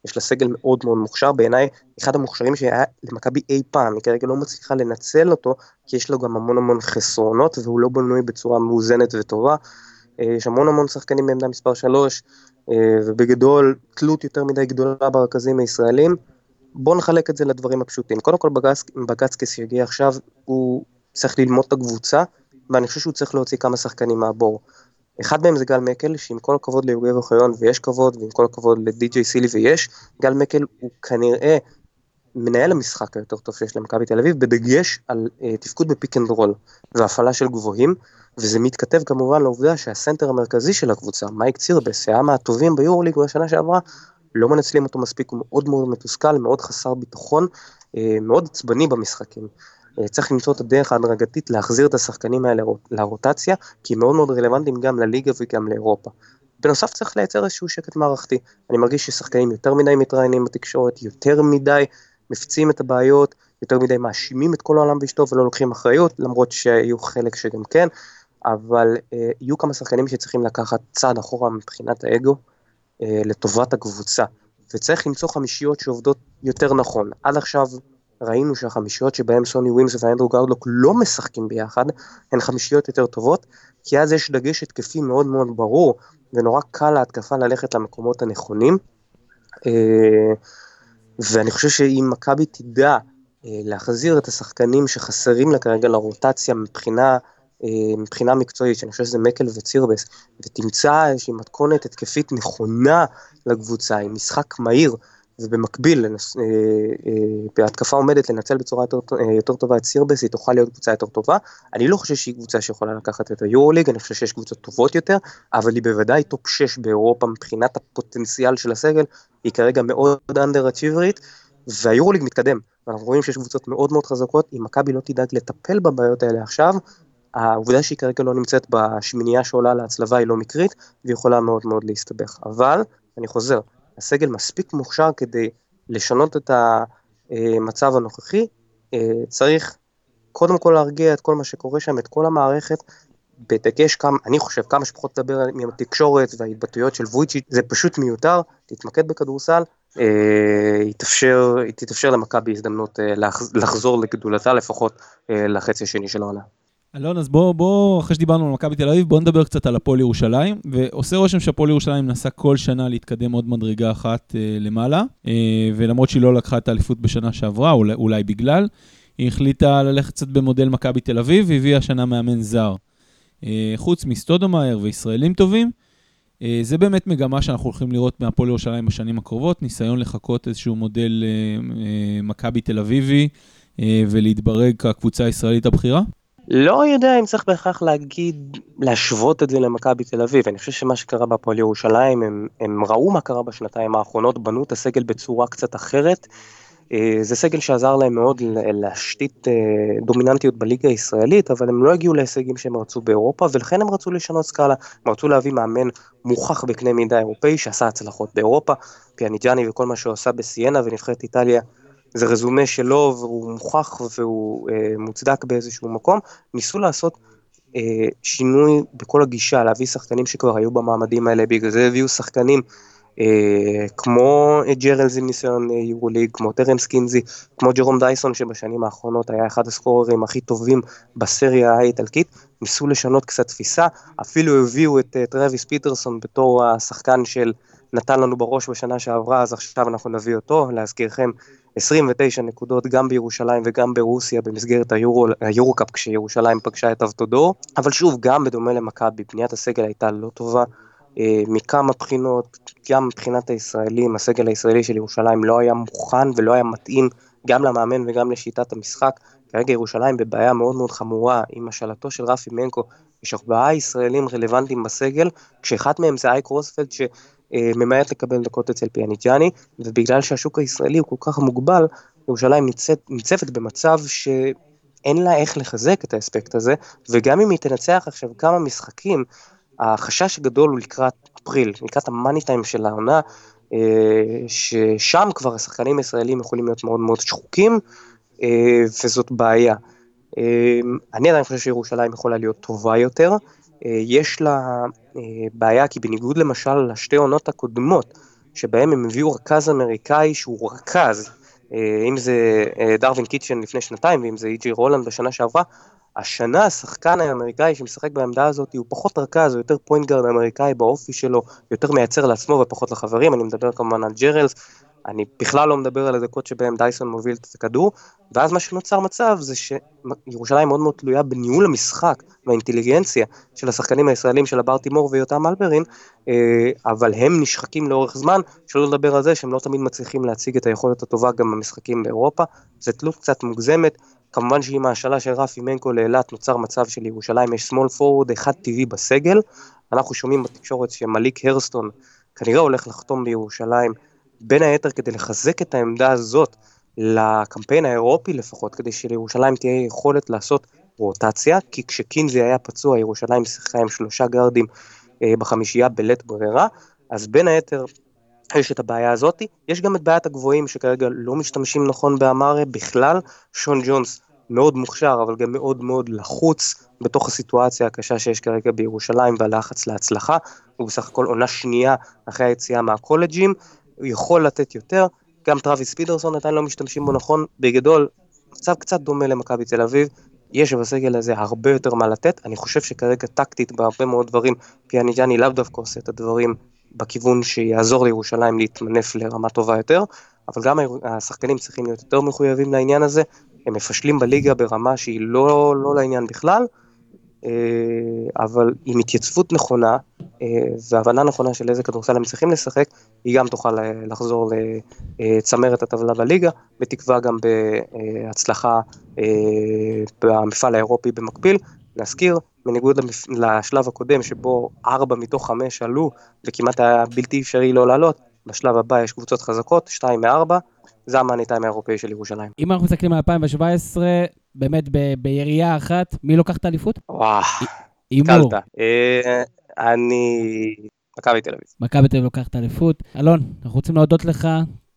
יש לה סגל מאוד מאוד מוכשר, בעיניי אחד המוכשרים שהיה למכבי אי פעם, היא כרגע לא מצליחה לנצל אותו, כי יש לו גם המון המון חסרונות, והוא לא בנוי בצורה מאוזנת וטובה. יש המון המון שחקנים בעמדה מספר 3, ובגדול תלות יותר מדי גדולה ברכזים הישראלים. בואו נחלק את זה לדברים הפשוטים. קודם כל בגאצקיס שהגיע עכשיו, הוא צריך ללמוד את הקבוצה, ואני חושב שהוא צריך להוציא כמה שחקנים מהבור. אחד מהם זה גל מקל, שעם כל הכבוד ליוגב אוחיון ויש כבוד, ועם כל הכבוד לדי.ג'יי סילי ויש, גל מקל הוא כנראה מנהל המשחק היותר טוב שיש למכבי תל אביב, בדגש על אה, תפקוד ב pick and roll והפעלה של גבוהים, וזה מתכתב כמובן לעובדה שהסנטר המרכזי של הקבוצה, מייק צירבס, היה מהטובים ביורוליג בשנה שעברה, לא מנצלים אותו מספיק, הוא מאוד מאוד מתוסכל, מאוד חסר ביטחון, uh, מאוד עצבני במשחקים. Uh, צריך למצוא את הדרך ההדרגתית להחזיר את השחקנים האלה לרוטציה, כי הם מאוד מאוד רלוונטיים גם לליגה וגם לאירופה. בנוסף צריך לייצר איזשהו שקט מערכתי. אני מרגיש ששחקנים יותר מדי מתראיינים בתקשורת, יותר מדי מפיצים את הבעיות, יותר מדי מאשימים את כל העולם ואשתו ולא לוקחים אחריות, למרות שהיו חלק שגם כן, אבל אה, יהיו כמה שחקנים שצריכים לקחת צעד אחורה מבחינת האגו אה, לטובת הקבוצה, וצריך למצוא חמישיות שעובדות יותר נכון. עד עכשיו ראינו שהחמישיות שבהם סוני ווימס ואנדרו גרדלוק לא משחקים ביחד, הן חמישיות יותר טובות, כי אז יש דגש התקפי מאוד מאוד ברור, ונורא קל להתקפה ללכת למקומות הנכונים. אה, ואני חושב שאם מכבי תדע אה, להחזיר את השחקנים שחסרים לה כרגע לרוטציה מבחינה, אה, מבחינה מקצועית, שאני חושב שזה מקל וצירבס, ותמצא איזושהי מתכונת התקפית נכונה לקבוצה, עם משחק מהיר, ובמקביל, לנס, בהתקפה עומדת לנצל בצורה יותר, יותר טובה את צירבס, היא תוכל להיות קבוצה יותר טובה. אני לא חושב שהיא קבוצה שיכולה לקחת את היורוליג, אני חושב שיש קבוצות טובות יותר, אבל היא בוודאי top 6 באירופה מבחינת הפוטנציאל של הסגל, היא כרגע מאוד underachiever ית, והיורוליג מתקדם. אנחנו רואים שיש קבוצות מאוד מאוד חזקות, אם מכבי לא תדאג לטפל בבעיות האלה עכשיו, העובדה שהיא כרגע לא נמצאת בשמינייה שעולה להצלבה היא לא מקרית, והיא יכולה מאוד מאוד להסתבך. אבל, אני חוזר, הסגל מספיק מוכשר כדי לשנות את המצב הנוכחי, צריך קודם כל להרגיע את כל מה שקורה שם, את כל המערכת, בדגש כמה, אני חושב, כמה שפחות לדבר עם התקשורת וההתבטאויות של וויצ'י, זה פשוט מיותר, תתמקד בכדורסל, אה, תתאפשר, למכבי הזדמנות אה, לחזור לגדולתה לפחות אה, לחצי השני של העונה. אלון, אז בוא, בוא, אחרי שדיברנו על מכבי תל אביב, בוא נדבר קצת על הפועל ירושלים. ועושה רושם שהפועל ירושלים מנסה כל שנה להתקדם עוד מדרגה אחת אה, למעלה, אה, ולמרות שהיא לא לקחה את האליפות בשנה שעברה, אולי, אולי בגלל, היא החליטה ללכת קצת במודל מכבי תל אביב, והביאה השנה מאמן זר. אה, חוץ מסטודומאייר וישראלים טובים, אה, זה באמת מגמה שאנחנו הולכים לראות מהפועל ירושלים בשנים הקרובות, ניסיון לחקות איזשהו מודל אה, מכבי תל אביבי ולהתברג כקבוצה הישראלית הבכירה? לא יודע אם צריך בהכרח להגיד, להשוות את זה למכבי תל אביב, אני חושב שמה שקרה בהפועל ירושלים, הם, הם ראו מה קרה בשנתיים האחרונות, בנו את הסגל בצורה קצת אחרת. אה, זה סגל שעזר להם מאוד להשתית אה, דומיננטיות בליגה הישראלית, אבל הם לא הגיעו להישגים שהם רצו באירופה, ולכן הם רצו לשנות סקאלה, הם רצו להביא מאמן מוכח בקנה מידה אירופאי, שעשה הצלחות באירופה, פיאניג'אני וכל מה שהוא עשה בסיינה ונבחרת איטליה זה רזומה שלו והוא מוכח והוא אה, מוצדק באיזשהו מקום, ניסו לעשות אה, שינוי בכל הגישה, להביא שחקנים שכבר היו במעמדים האלה, בגלל זה הביאו שחקנים אה, כמו ג'רלס עם ניסיון אה, יורוליג, כמו טרנס קינזי, כמו ג'רום דייסון שבשנים האחרונות היה אחד הסקוררים הכי טובים בסריה האיטלקית, ניסו לשנות קצת תפיסה, אפילו הביאו את אה, טרוויס פיטרסון בתור השחקן שנתן לנו בראש בשנה שעברה, אז עכשיו אנחנו נביא אותו, להזכירכם 29 נקודות גם בירושלים וגם ברוסיה במסגרת היורו, היורו-קאפ כשירושלים פגשה את אבטודור, אבל שוב, גם בדומה למכבי, בניית הסגל הייתה לא טובה. אה, מכמה בחינות, גם מבחינת הישראלים, הסגל הישראלי של ירושלים לא היה מוכן ולא היה מתאים גם למאמן וגם לשיטת המשחק. כרגע ירושלים בבעיה מאוד מאוד חמורה עם השאלתו של רפי מנקו, יש ארבעה ישראלים רלוונטיים בסגל, כשאחד מהם זה אייק רוספלד, ש... אה, ממעט לקבל דקות אצל פיאניג'אני, ובגלל שהשוק הישראלי הוא כל כך מוגבל, ירושלים ניצבת, במצב שאין לה איך לחזק את האספקט הזה, וגם אם היא תנצח עכשיו כמה משחקים, החשש הגדול הוא לקראת אפריל, לקראת המאני טיים של העונה, אה, ששם כבר השחקנים הישראלים יכולים להיות מאוד מאוד שחוקים, וזאת בעיה. אני עדיין חושב שירושלים יכולה להיות טובה יותר, אה, יש לה אה, בעיה, כי בניגוד למשל לשתי עונות הקודמות, שבהם הם הביאו רכז אמריקאי שהוא רכז, אם זה דארווין קיצ'ן לפני שנתיים, ואם זה אי.ג'יי רולנד בשנה שעברה, השנה השחקן האמריקאי שמשחק בעמדה הזאת הוא פחות רכז, הוא יותר point guard אמריקאי באופי שלו, יותר מייצר לעצמו ופחות לחברים, אני מדבר כמובן על ג'רלס, אני בכלל לא מדבר על הדקות שבהם דייסון מוביל את הכדור, ואז מה שנוצר מצב זה שירושלים מאוד מאוד תלויה בניהול המשחק והאינטליגנציה של השחקנים הישראלים של הברטימור ויותם אלברין, אה, אבל הם נשחקים לאורך זמן, שלא לדבר על זה שהם לא תמיד מצליחים להציג את היכולת הטובה גם במשחקים באירופה, זו תלות קצת מוגזמת, כמובן שעם ההשאלה של רפי מנקו לאילת נוצר מצב של ירושלים יש שמאל פורוורד אחד טבעי בסגל, אנחנו שומעים בתקשורת שמליק הרסטון כנראה הולך לחתום בירושלים, בין היתר כדי לחזק את העמדה הזאת לקמפיין האירופי לפחות, כדי שלירושלים תהיה יכולת לעשות רוטציה, כי כשקינזי היה פצוע ירושלים שיחקה עם שלושה גרדים אה, בחמישייה בלית ברירה, אז בין היתר יש את הבעיה הזאת, יש גם את בעיית הגבוהים שכרגע לא משתמשים נכון באמרה בכלל, שון ג'ונס מאוד מוכשר אבל גם מאוד מאוד לחוץ בתוך הסיטואציה הקשה שיש כרגע בירושלים והלחץ להצלחה, הוא בסך הכל עונה שנייה אחרי היציאה מהקולג'ים, הוא יכול לתת יותר, גם טרוויס פידרסון עדיין לא משתמשים בו נכון, בגדול מצב קצת דומה למכבי תל אביב, יש בסגל הזה הרבה יותר מה לתת, אני חושב שכרגע טקטית בהרבה מאוד דברים פיאניג'אני לאו דווקא עושה את הדברים בכיוון שיעזור לירושלים להתמנף לרמה טובה יותר, אבל גם השחקנים צריכים להיות יותר מחויבים לעניין הזה, הם מפשלים בליגה ברמה שהיא לא, לא לעניין בכלל, אבל עם התייצבות נכונה אה, והבנה נכונה של איזה כדורסל הם צריכים לשחק, היא גם תוכל אה, לחזור לצמרת הטבלה בליגה, בתקווה גם בהצלחה במפעל האירופי במקביל. להזכיר, בניגוד לשלב הקודם שבו ארבע מתוך חמש עלו וכמעט היה בלתי אפשרי לא לעלות, בשלב הבא יש קבוצות חזקות, שתיים מארבע, זה המאני טיים האירופאי של ירושלים. אם אנחנו מסתכלים על 2017, באמת בירייה אחת, מי לוקח את האליפות? וואו, הימור. אה, אני... מכבי תל אביב. מכבי תל אביב לוקח את האליפות. אלון, אנחנו רוצים להודות לך,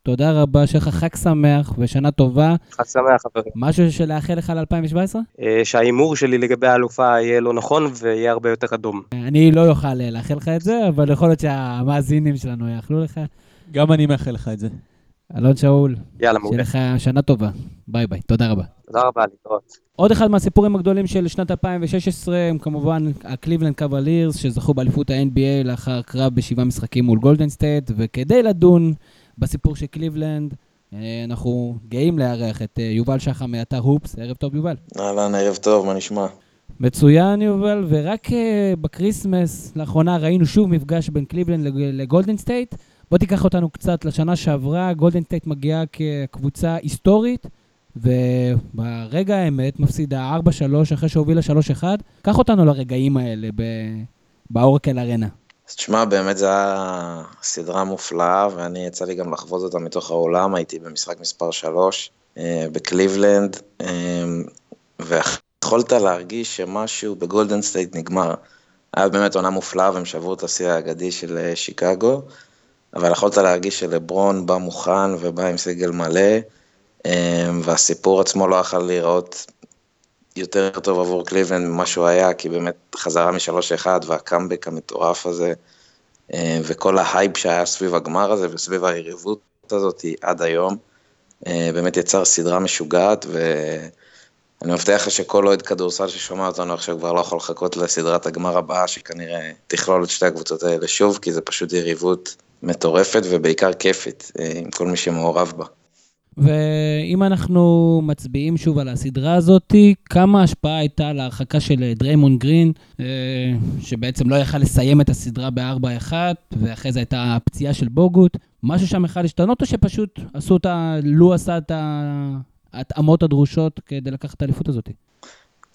תודה רבה, שיהיה לך חג שמח ושנה טובה. חג שמח, חברים. משהו שלאחל לך ל-2017? אה, שההימור שלי לגבי האלופה יהיה לא נכון ויהיה הרבה יותר אדום. אני לא אוכל לאחל לך את זה, אבל יכול להיות שהמאזינים שלנו יאכלו לך. גם אני מאחל לך את זה. אלון שאול, יאללה, מעולה. שיהיה לך שנה טובה. ביי ביי, תודה רבה. תודה רבה, להתראות. עוד אחד מהסיפורים הגדולים של שנת 2016 הם כמובן הקליבלנד קוולירס, שזכו באליפות ה-NBA לאחר קרב בשבעה משחקים מול גולדן סטייט, וכדי לדון בסיפור של קליבלנד, אה, אנחנו גאים לארח את אה, יובל שחם מאתר הופס. ערב טוב, יובל. אהלן, ערב טוב, מה נשמע? מצוין, יובל, ורק אה, בקריסמס, לאחרונה ראינו שוב מפגש בין קליבלנד לגולדן סטייט. בוא תיקח אותנו קצת לשנה שעברה, גולדן סטייט מגיעה כקבוצה היסטורית, וברגע האמת מפסידה 4-3 אחרי שהובילה 3-1. קח אותנו לרגעים האלה באורקל ארנה. אז תשמע, באמת זו הייתה סדרה מופלאה, ואני יצא לי גם לחוות אותה מתוך האולם, הייתי במשחק מספר 3 אה, בקליבלנד, אה, ויכולת להרגיש שמשהו בגולדן סטייט נגמר. היה באמת עונה מופלאה והם שברו את השיא האגדי של אה, שיקגו, אבל יכולת להרגיש שלברון בא מוכן ובא עם סגל מלא, והסיפור עצמו לא יכול להיראות יותר טוב עבור קליבלנד ממה שהוא היה, כי באמת חזרה מ-3-1 והקאמבק המטורף הזה, אה, וכל ההייפ שהיה סביב הגמר הזה וסביב היריבות הזאת עד היום, אה, באמת יצר סדרה משוגעת, ואני מבטיח לך שכל אוהד כדורסל ששומע אותנו עכשיו כבר לא יכול לחכות לסדרת הגמר הבאה, שכנראה תכלול את שתי הקבוצות האלה שוב, כי זה פשוט יריבות מטורפת ובעיקר כיפית, עם כל מי שמעורב בה. ואם אנחנו מצביעים שוב על הסדרה הזאת, כמה השפעה הייתה להרחקה של דריימונד גרין, אה, שבעצם לא יכל לסיים את הסדרה ב-4-1, ואחרי זה הייתה הפציעה של בוגוט, משהו שם יכול להשתנות, או שפשוט עשו אותה, לו עשה את ההתאמות הדרושות כדי לקחת את האליפות הזאת?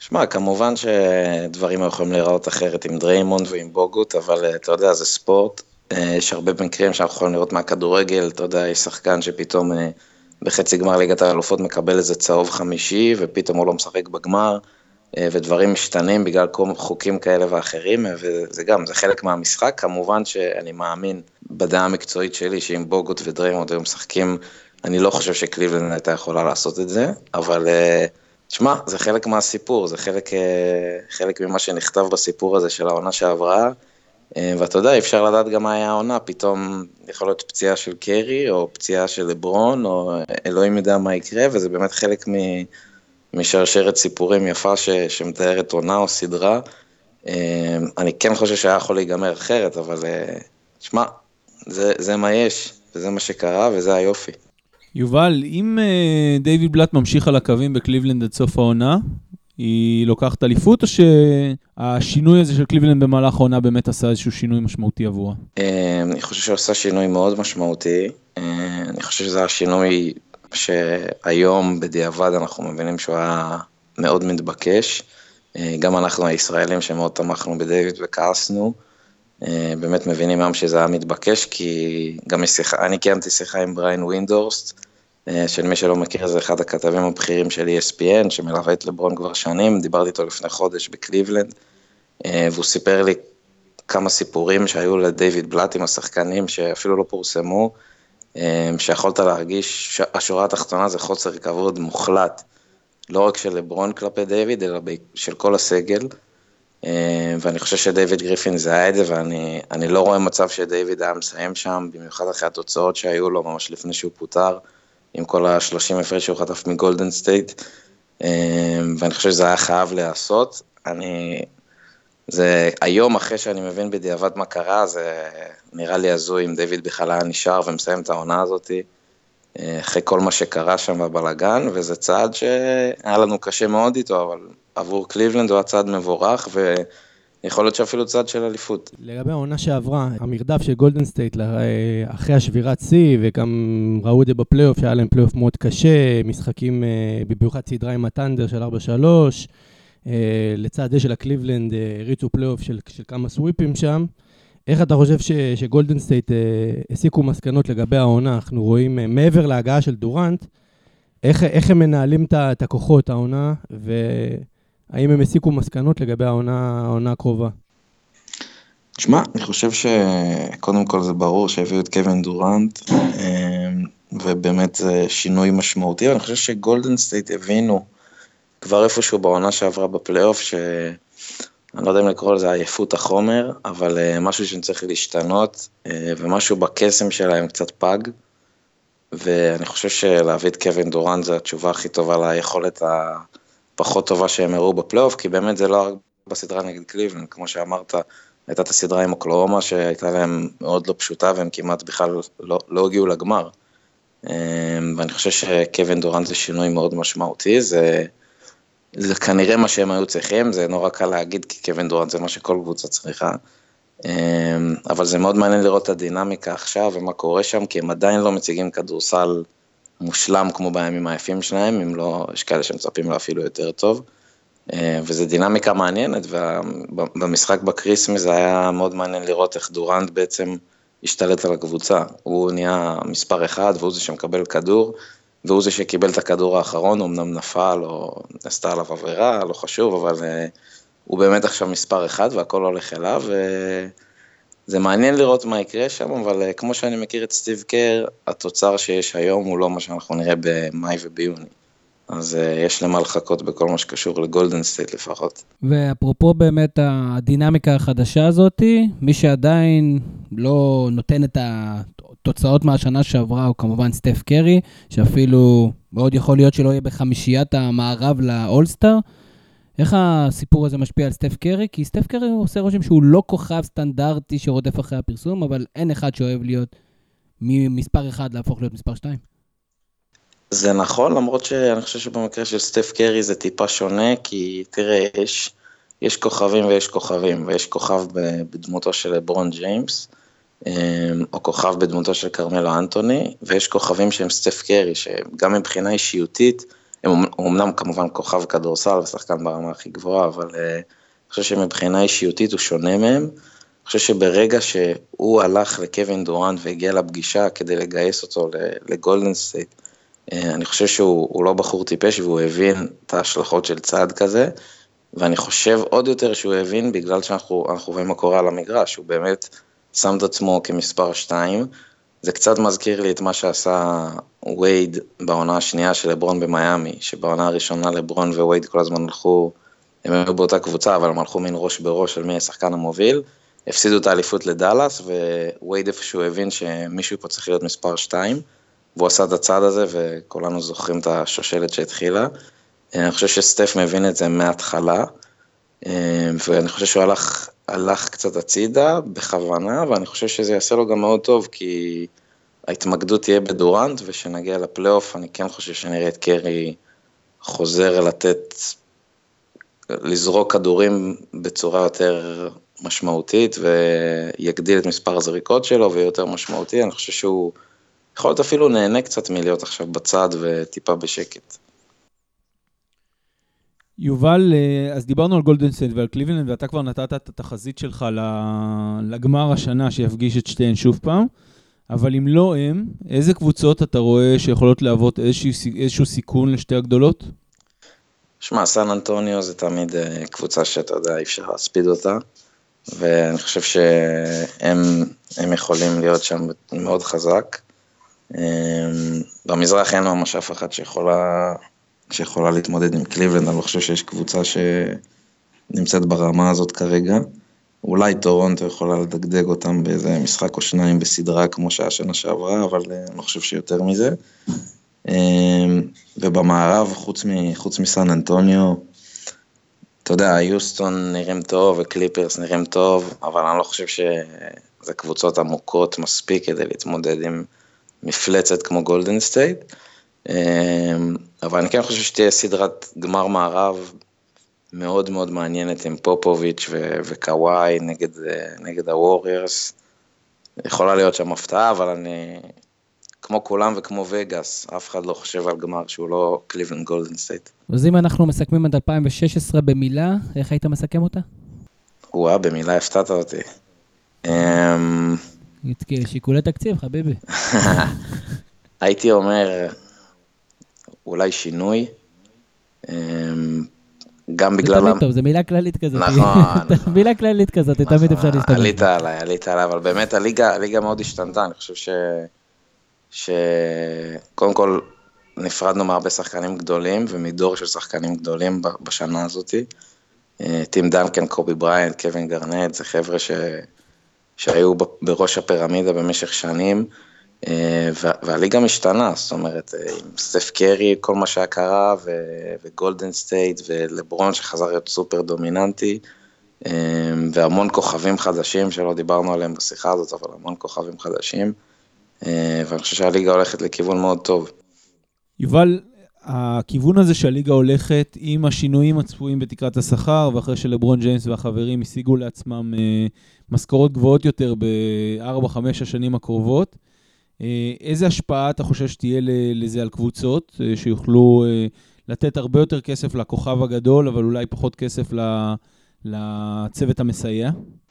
שמע, כמובן שדברים יכולים להיראות אחרת עם דריימונד ועם בוגוט, אבל אה, אתה יודע, זה ספורט. אה, יש הרבה מקרים שאנחנו יכולים לראות מהכדורגל, אתה יודע, יש שחקן שפתאום בחצי גמר ליגת האלופות מקבל איזה צהוב חמישי, ופתאום הוא לא משחק בגמר, אה, ודברים משתנים בגלל כל חוקים כאלה ואחרים, וזה גם, זה חלק מהמשחק. כמובן שאני מאמין בדעה המקצועית שלי, שאם בוגוט ודריימונד היו משחקים, אני לא חושב שקליבלנד הייתה יכולה לעשות את זה, אבל אה, תשמע, זה חלק מהסיפור, זה חלק, אה, חלק ממה שנכתב בסיפור הזה של העונה שעברה. אה, ואתה יודע, אפשר לדעת גם מה היה העונה, פתאום יכול להיות פציעה של קרי, או פציעה של לברון, או אלוהים יודע מה יקרה, וזה באמת חלק מ... משרשרת סיפורים יפה ש... שמתארת עונה או סדרה. אה, אני כן חושב שהיה יכול להיגמר אחרת, אבל שמע, זה, זה מה יש, וזה מה שקרה, וזה היופי. יובל, אם דיוויד בלאט ממשיך על הקווים בקליבלנד עד סוף העונה, היא לוקחת אליפות, או שהשינוי הזה של קליבלנד במהלך העונה באמת עשה איזשהו שינוי משמעותי עבורה? אה, אני חושב שהוא עשה שינוי מאוד משמעותי. אה, אני חושב שזה השינוי שהיום בדיעבד אנחנו מבינים שהוא היה מאוד מתבקש. גם אנחנו הישראלים שמאוד תמכנו בדיוויד וכעסנו. אה, באמת מבינים היום שזה היה מתבקש, כי גם משיחה, אני קיימתי שיחה עם בריין ווינדורסט, אה, למי שלא מכיר זה אחד הכתבים הבכירים של ESPN, שמלווה את לברון כבר שנים, דיברתי איתו לפני חודש בקליבלנד, אה, והוא סיפר לי כמה סיפורים שהיו לדיוויד בלאט עם השחקנים שאפילו לא פורסמו, שיכולת להרגיש, השורה התחתונה זה חוסר כבוד מוחלט, לא רק של לברון כלפי דיוויד, אלא של כל הסגל. אה, ואני חושב שדייוויד גריפין זיהה את זה, ואני לא רואה מצב שדייוויד היה מסיים שם, במיוחד אחרי התוצאות שהיו לו ממש לפני שהוא פוטר, עם כל ה-30 הפרש שהוא חטף מגולדן סטייט, אה, ואני חושב שזה היה חייב להיעשות. אני... זה היום, אחרי שאני מבין בדיעבד מה קרה, זה נראה לי הזוי אם דיוויד בכלל היה נשאר ומסיים את העונה הזאת, אה, אחרי כל מה שקרה שם בבלאגן, וזה צעד שהיה לנו קשה מאוד איתו, אבל עבור קליבלנד הוא הצעד מבורך, ויכול להיות שאפילו צעד של אליפות. לגבי העונה שעברה, המרדף של גולדן סטייט אחרי השבירת שיא, וגם ראו את זה בפלייאוף, שהיה להם פלייאוף מאוד קשה, משחקים, אה, במיוחד סדרה עם הת'אנדר של 4-3, אה, לצד זה שקליבלנד אה, הריצו פלייאוף של, של כמה סוויפים שם. איך אתה חושב ש, שגולדן סטייט הסיקו מסקנות לגבי העונה? אנחנו רואים, מעבר להגעה של דורנט, איך, איך הם מנהלים את הכוחות, העונה, ו... האם הם הסיקו מסקנות לגבי העונה, העונה הקרובה? תשמע, אני חושב שקודם כל זה ברור שהביאו את קווין דורנט, אמ, ובאמת זה שינוי משמעותי, אני חושב שגולדן סטייט הבינו כבר איפשהו בעונה שעברה בפלייאוף, שאני לא יודע אם לקרוא לזה עייפות החומר, אבל אה, משהו שצריך להשתנות, אה, ומשהו בקסם שלהם קצת פג, ואני חושב שלהביא את קווין דורנט זה התשובה הכי טובה ליכולת ה... פחות טובה שהם הראו בפלייאוף, כי באמת זה לא רק בסדרה נגד קליבלנד, כמו שאמרת, הייתה את הסדרה עם אוקלאומה שהייתה להם מאוד לא פשוטה והם כמעט בכלל לא, לא הגיעו לגמר. אמ, ואני חושב שקווין דורנט זה שינוי מאוד משמעותי, זה, זה כנראה מה שהם היו צריכים, זה נורא קל להגיד כי קווין דורנט זה מה שכל קבוצה צריכה. אמ, אבל זה מאוד מעניין לראות את הדינמיקה עכשיו ומה קורה שם, כי הם עדיין לא מציגים כדורסל מושלם כמו בימים היפים שלהם, אם לא, יש כאלה שמצפים לו אפילו יותר טוב. אה, וזו דינמיקה מעניינת, ובמשחק בקריסמי זה היה מאוד מעניין לראות איך דורנט בעצם השתלט על הקבוצה. הוא נהיה מספר אחד, והוא זה שמקבל כדור, והוא זה שקיבל את הכדור האחרון, הוא אמנם נפל או נעשתה עליו עבירה, לא חשוב, אבל אה, הוא באמת עכשיו מספר אחד והכל הולך אליו, זה מעניין לראות מה יקרה שם, אבל אה, כמו שאני מכיר את סטיב קר, התוצר שיש היום הוא לא מה שאנחנו נראה במאי וביוני. אז אה, יש למה לחכות בכל מה שקשור לגולדן סטייט לפחות. ואפרופו באמת הדינמיקה החדשה הזאתי, מי שעדיין לא נותן את התוצאות מהשנה שעברה הוא כמובן סטף קרי, שאפילו מאוד יכול להיות שלא יהיה בחמישיית המערב לאולסטאר. איך הסיפור הזה משפיע על סטף קרי? כי סטף קרי עושה רושם שהוא לא כוכב סטנדרטי שרודף אחרי הפרסום, אבל אין אחד שאוהב להיות ממספר אחד להפוך להיות מספר שתיים. זה נכון, למרות שאני חושב שבמקרה של סטף קרי זה טיפה שונה, כי תראה, יש, יש כוכבים ויש כוכבים, ויש כוכב בדמותו של ברון ג'יימס, אמ, או כוכב בדמותו של כרמלו אנטוני, ויש כוכבים שהם סטף קרי, שגם מבחינה אישיותית, הוא אמנם כמובן כוכב כדורסל ושחקן ברמה הכי גבוהה, אבל uh, אני חושב שמבחינה אישיותית הוא שונה מהם. אני חושב שברגע שהוא הלך לקווין דורנט והגיע לפגישה כדי לגייס אותו לגולדן סטייט, אה, אני חושב שהוא לא בחור טיפש והוא הבין את ההשלכות של צעד כזה, ואני חושב עוד יותר שהוא הבין בגלל שאנחנו רואים מה קורה על המגרש, הוא באמת שם את עצמו כמספר שתיים. זה קצת מזכיר לי את מה שעשה וייד בעונה השנייה של לברון במיאמי, שבעונה הראשונה לברון ווייד כל הזמן הלכו, הם היו באותה קבוצה, אבל הם הלכו מין ראש בראש על מי השחקן המוביל, הפסידו את האליפות לדאלאס, ווייד איפשהו הבין שמישהו פה צריך להיות מספר 2, והוא עשה את הצעד הזה, וכולנו זוכרים את השושלת שהתחילה. אני חושב שסטף מבין את זה מההתחלה, ואני חושב שהוא הלך, הלך קצת הצידה בכוונה, ואני חושב שזה יעשה לו גם מאוד טוב, כי ההתמקדות תהיה בדורנט, ושנגיע לפלייאוף, אני כן חושב שנראה את קרי חוזר לתת, לזרוק כדורים בצורה יותר משמעותית, ויגדיל את מספר הזריקות שלו ויהיה יותר משמעותי, אני חושב שהוא יכול להיות אפילו נהנה קצת מלהיות עכשיו בצד וטיפה בשקט. יובל, אה, אז דיברנו על גולדן סטייט ועל קליבלנד, ואתה כבר נתת את התחזית שלך לגמר השנה שיפגיש את שתיהן שוב פעם, אבל אם לא הם, איזה קבוצות אתה רואה שיכולות להוות איזשהו, איזשהו סיכון לשתי הגדולות? שמע, סן אנטוניו זה תמיד אה, קבוצה שאתה יודע, אי אפשר להספיד אותה, ואני חושב שהם יכולים להיות שם מאוד חזק. אה, במזרח אין ממש אף אחת שיכולה שיכולה להתמודד עם קליבלנד, אני לא חושב שיש קבוצה שנמצאת ברמה הזאת כרגע. אולי טורונטו יכולה לדגדג אותם באיזה משחק או שניים בסדרה כמו שהיה שנה שעברה, אבל אה, אני לא חושב שיותר מזה. אמ, ובמערב, חוץ, מ, חוץ מסן אנטוניו, אתה יודע, יוסטון נראים טוב וקליפרס נראים טוב, אבל אני לא חושב שזה קבוצות עמוקות מספיק כדי להתמודד עם מפלצת כמו גולדן סטייט. אמ, אבל אני כן חושב שתהיה סדרת גמר מערב מאוד מאוד מעניינת עם פופוביץ' וקוואי נגד, נגד הווריירס. יכולה להיות שם הפתעה, אבל אני, כמו כולם וכמו וגאס, אף אחד לא חושב על גמר שהוא לא קליבלנד גולדן סטייט. אז אם אנחנו מסכמים את 2016 במילה, איך היית מסכם אותה? וואה, במילה הפתעת אותי. אמ, שיקולי תקציב, חביבי. <laughs> הייתי אומר, אולי שינוי. אמ, גם בגלל... זה תמיד טוב, זו מילה כללית כזאת. נכון. <laughs> מילה כללית כזאת, תמיד אפשר נכון, להשתמש. עלית עליי, עלית עליי, אבל באמת הליגה, הליגה מאוד השתנתה, אני חושב ש... שקודם כל נפרדנו מהרבה שחקנים גדולים ומדור של שחקנים גדולים בשנה הזאתי. אה, טים דנקן, קובי בראיינט, קווין גארנט, זה חבר'ה ש... שהיו בראש הפירמידה במשך שנים. אה, והליגה משתנה, זאת אומרת, אה, עם סטף קרי, כל מה שהיה קרה, וגולדן סטייט, ולברון שחזר להיות סופר דומיננטי, אה, והמון כוכבים חדשים שלא דיברנו עליהם בשיחה הזאת, אבל המון כוכבים חדשים, ואני חושב שהליגה הולכת לכיוון מאוד טוב. יובל, הכיוון הזה שהליגה הולכת עם השינויים הצפויים בתקרת השכר, ואחרי שלברון ג'יימס והחברים השיגו לעצמם משכורות גבוהות יותר בארבע-חמש השנים הקרובות, איזה השפעה אתה חושב שתהיה לזה על קבוצות, אה, שיוכלו אה, לתת הרבה יותר כסף לכוכב הגדול, אבל אולי פחות כסף לצוות המסייע?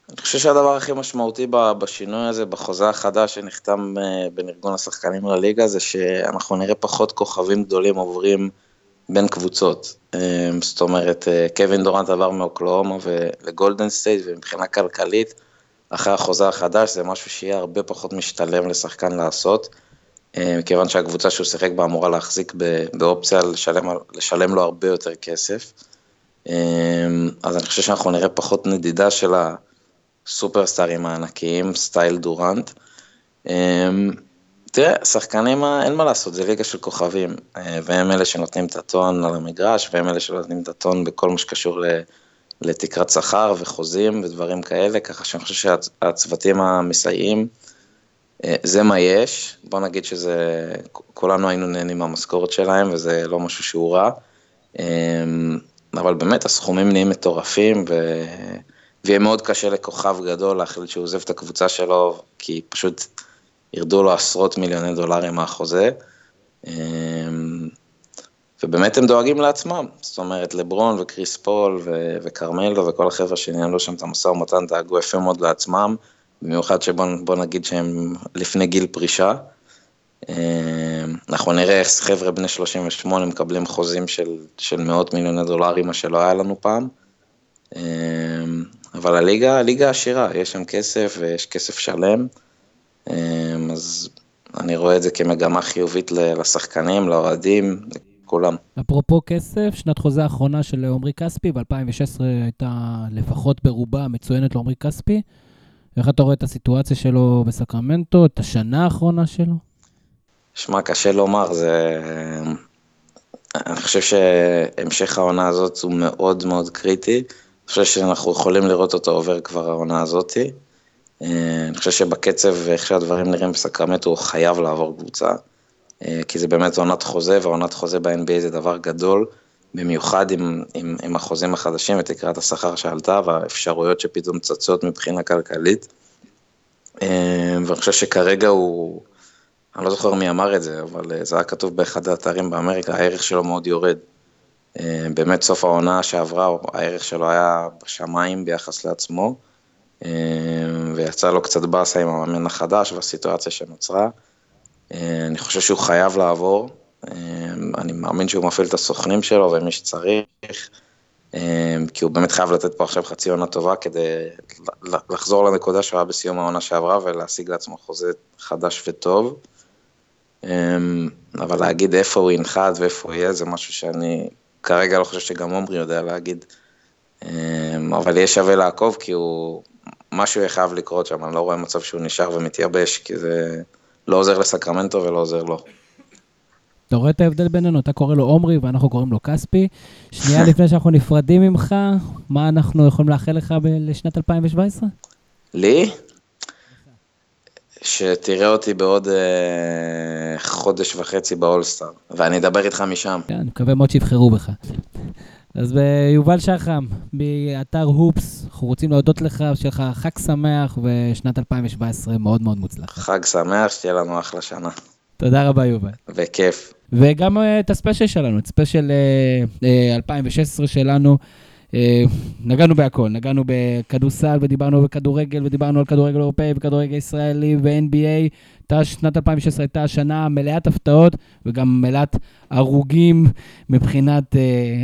אני חושב שהדבר הכי משמעותי בשינוי הזה, בחוזה החדש שנחתם בין ארגון השחקנים לליגה, זה שאנחנו נראה פחות כוכבים גדולים עוברים בין קבוצות. זאת אומרת, קווין דורנט עבר מאוקלהומה לגולדן סטייט, ומבחינה כלכלית, אחרי החוזה החדש, זה משהו שיהיה הרבה פחות משתלם לשחקן לעשות, אה, מכיוון שהקבוצה שהוא שיחק בה אמורה להחזיק באופציה לשלם, לשלם לו הרבה יותר כסף. אה, אז אני חושב שאנחנו נראה פחות נדידה של הסופרסטארים הענקיים, סטייל דורנט. אה, תראה, שחקנים, אין מה לעשות, זה ליגה של כוכבים, והם אלה שנותנים את הטון על המגרש, והם אלה שנותנים את הטון בכל מה שקשור ל... לתקרת שכר וחוזים ודברים כאלה, ככה שאני חושב שהצוותים המסייעים, אה, זה מה יש, בוא נגיד שזה, כולנו היינו נהנים מהמשכורת שלהם וזה לא משהו שהוא רע, אה, אבל באמת הסכומים נהיים מטורפים ו... ויהיה מאוד קשה לכוכב גדול להחליט שהוא עוזב את הקבוצה שלו, כי פשוט ירדו לו עשרות מיליוני דולרים מהחוזה. ובאמת הם דואגים לעצמם, זאת אומרת לברון וקריס פול ו- וכרמלו וכל החבר'ה שניהלו שם את המשא ומתן דאגו יפה מאוד לעצמם, במיוחד שבוא נגיד שהם לפני גיל פרישה. אה, אנחנו נראה איך חבר'ה בני 38 מקבלים חוזים של, של מאות מיליוני דולרים, מה שלא היה לנו פעם. אה, אבל הליגה, הליגה עשירה, יש שם כסף ויש כסף שלם, אה, אז אני רואה את זה כמגמה חיובית לשחקנים, לאוהדים, כולם. אפרופו כסף, שנת חוזה האחרונה של עמרי כספי, ב-2016 הייתה לפחות ברובה מצוינת לעמרי כספי. איך אתה רואה את הסיטואציה שלו בסקרמנטו, את השנה האחרונה שלו? שמע, קשה לומר, זה... אני חושב שהמשך העונה הזאת הוא מאוד מאוד קריטי. אני חושב שאנחנו יכולים לראות אותו עובר כבר העונה הזאתי. אה, אני חושב שבקצב, איך שהדברים נראים בסקרמנטו, הוא חייב לעבור קבוצה. אה, כי זה באמת עונת חוזה, ועונת חוזה ב-NBA זה דבר גדול, במיוחד עם, עם, עם החוזים החדשים ותקרת השכר שעלתה, והאפשרויות שפתאום צצות מבחינה כלכלית. אה, ואני חושב שכרגע הוא, אני לא זוכר מי אמר את זה, אבל זה היה כתוב באחד האתרים באמריקה, הערך שלו מאוד יורד. באמת סוף העונה שעברה, הערך שלו היה בשמיים ביחס לעצמו. אה, ויצא לו קצת באסה עם המאמן החדש והסיטואציה שנוצרה. אה, אני חושב שהוא חייב לעבור, אה, אני מאמין שהוא מפעיל את הסוכנים שלו ומי שצריך, כי הוא באמת חייב לתת פה עכשיו חצי עונה טובה כדי לחזור לנקודה שהוא היה בסיום העונה שעברה ולהשיג לעצמו חוזה חדש וטוב. אבל להגיד איפה הוא ינחת ואיפה הוא יהיה זה משהו שאני כרגע לא חושב שגם עומרי יודע להגיד. אבל יהיה שווה לעקוב כי הוא משהו יהיה חייב לקרות שם, אני לא רואה מצב שהוא נשאר ומתייבש, כי זה לא עוזר לסקרמנטו ולא עוזר לו. אתה רואה את ההבדל בינינו? אתה קורא לו עומרי ואנחנו קוראים לו כספי. שנייה <laughs> לפני שאנחנו נפרדים ממך, מה אנחנו יכולים לאחל לך לשנת 2017? לי? שתראה אותי בעוד אה, חודש וחצי באולסטאר, ואני אדבר איתך משם. כן, אני מקווה מאוד שיבחרו בך. אז ביובל שחם, באתר הופס, אנחנו רוצים להודות לך, שיהיה לך חג שמח ושנת 2017 מאוד מאוד מוצלחת. חג שמח, שתהיה לנו אחלה שנה. תודה רבה, יובל. וכיף. וגם uh, את הספיישל שלנו, את ספיישל uh, uh, 2016 שלנו. Uh, נגענו בהכל, נגענו בכדורסל ודיברנו בכדורגל ודיברנו על כדורגל אירופאי וכדורגל ישראלי ו-NBA. שנת 2016 הייתה שנה מלאת הפתעות וגם מלאת הרוגים מבחינת uh,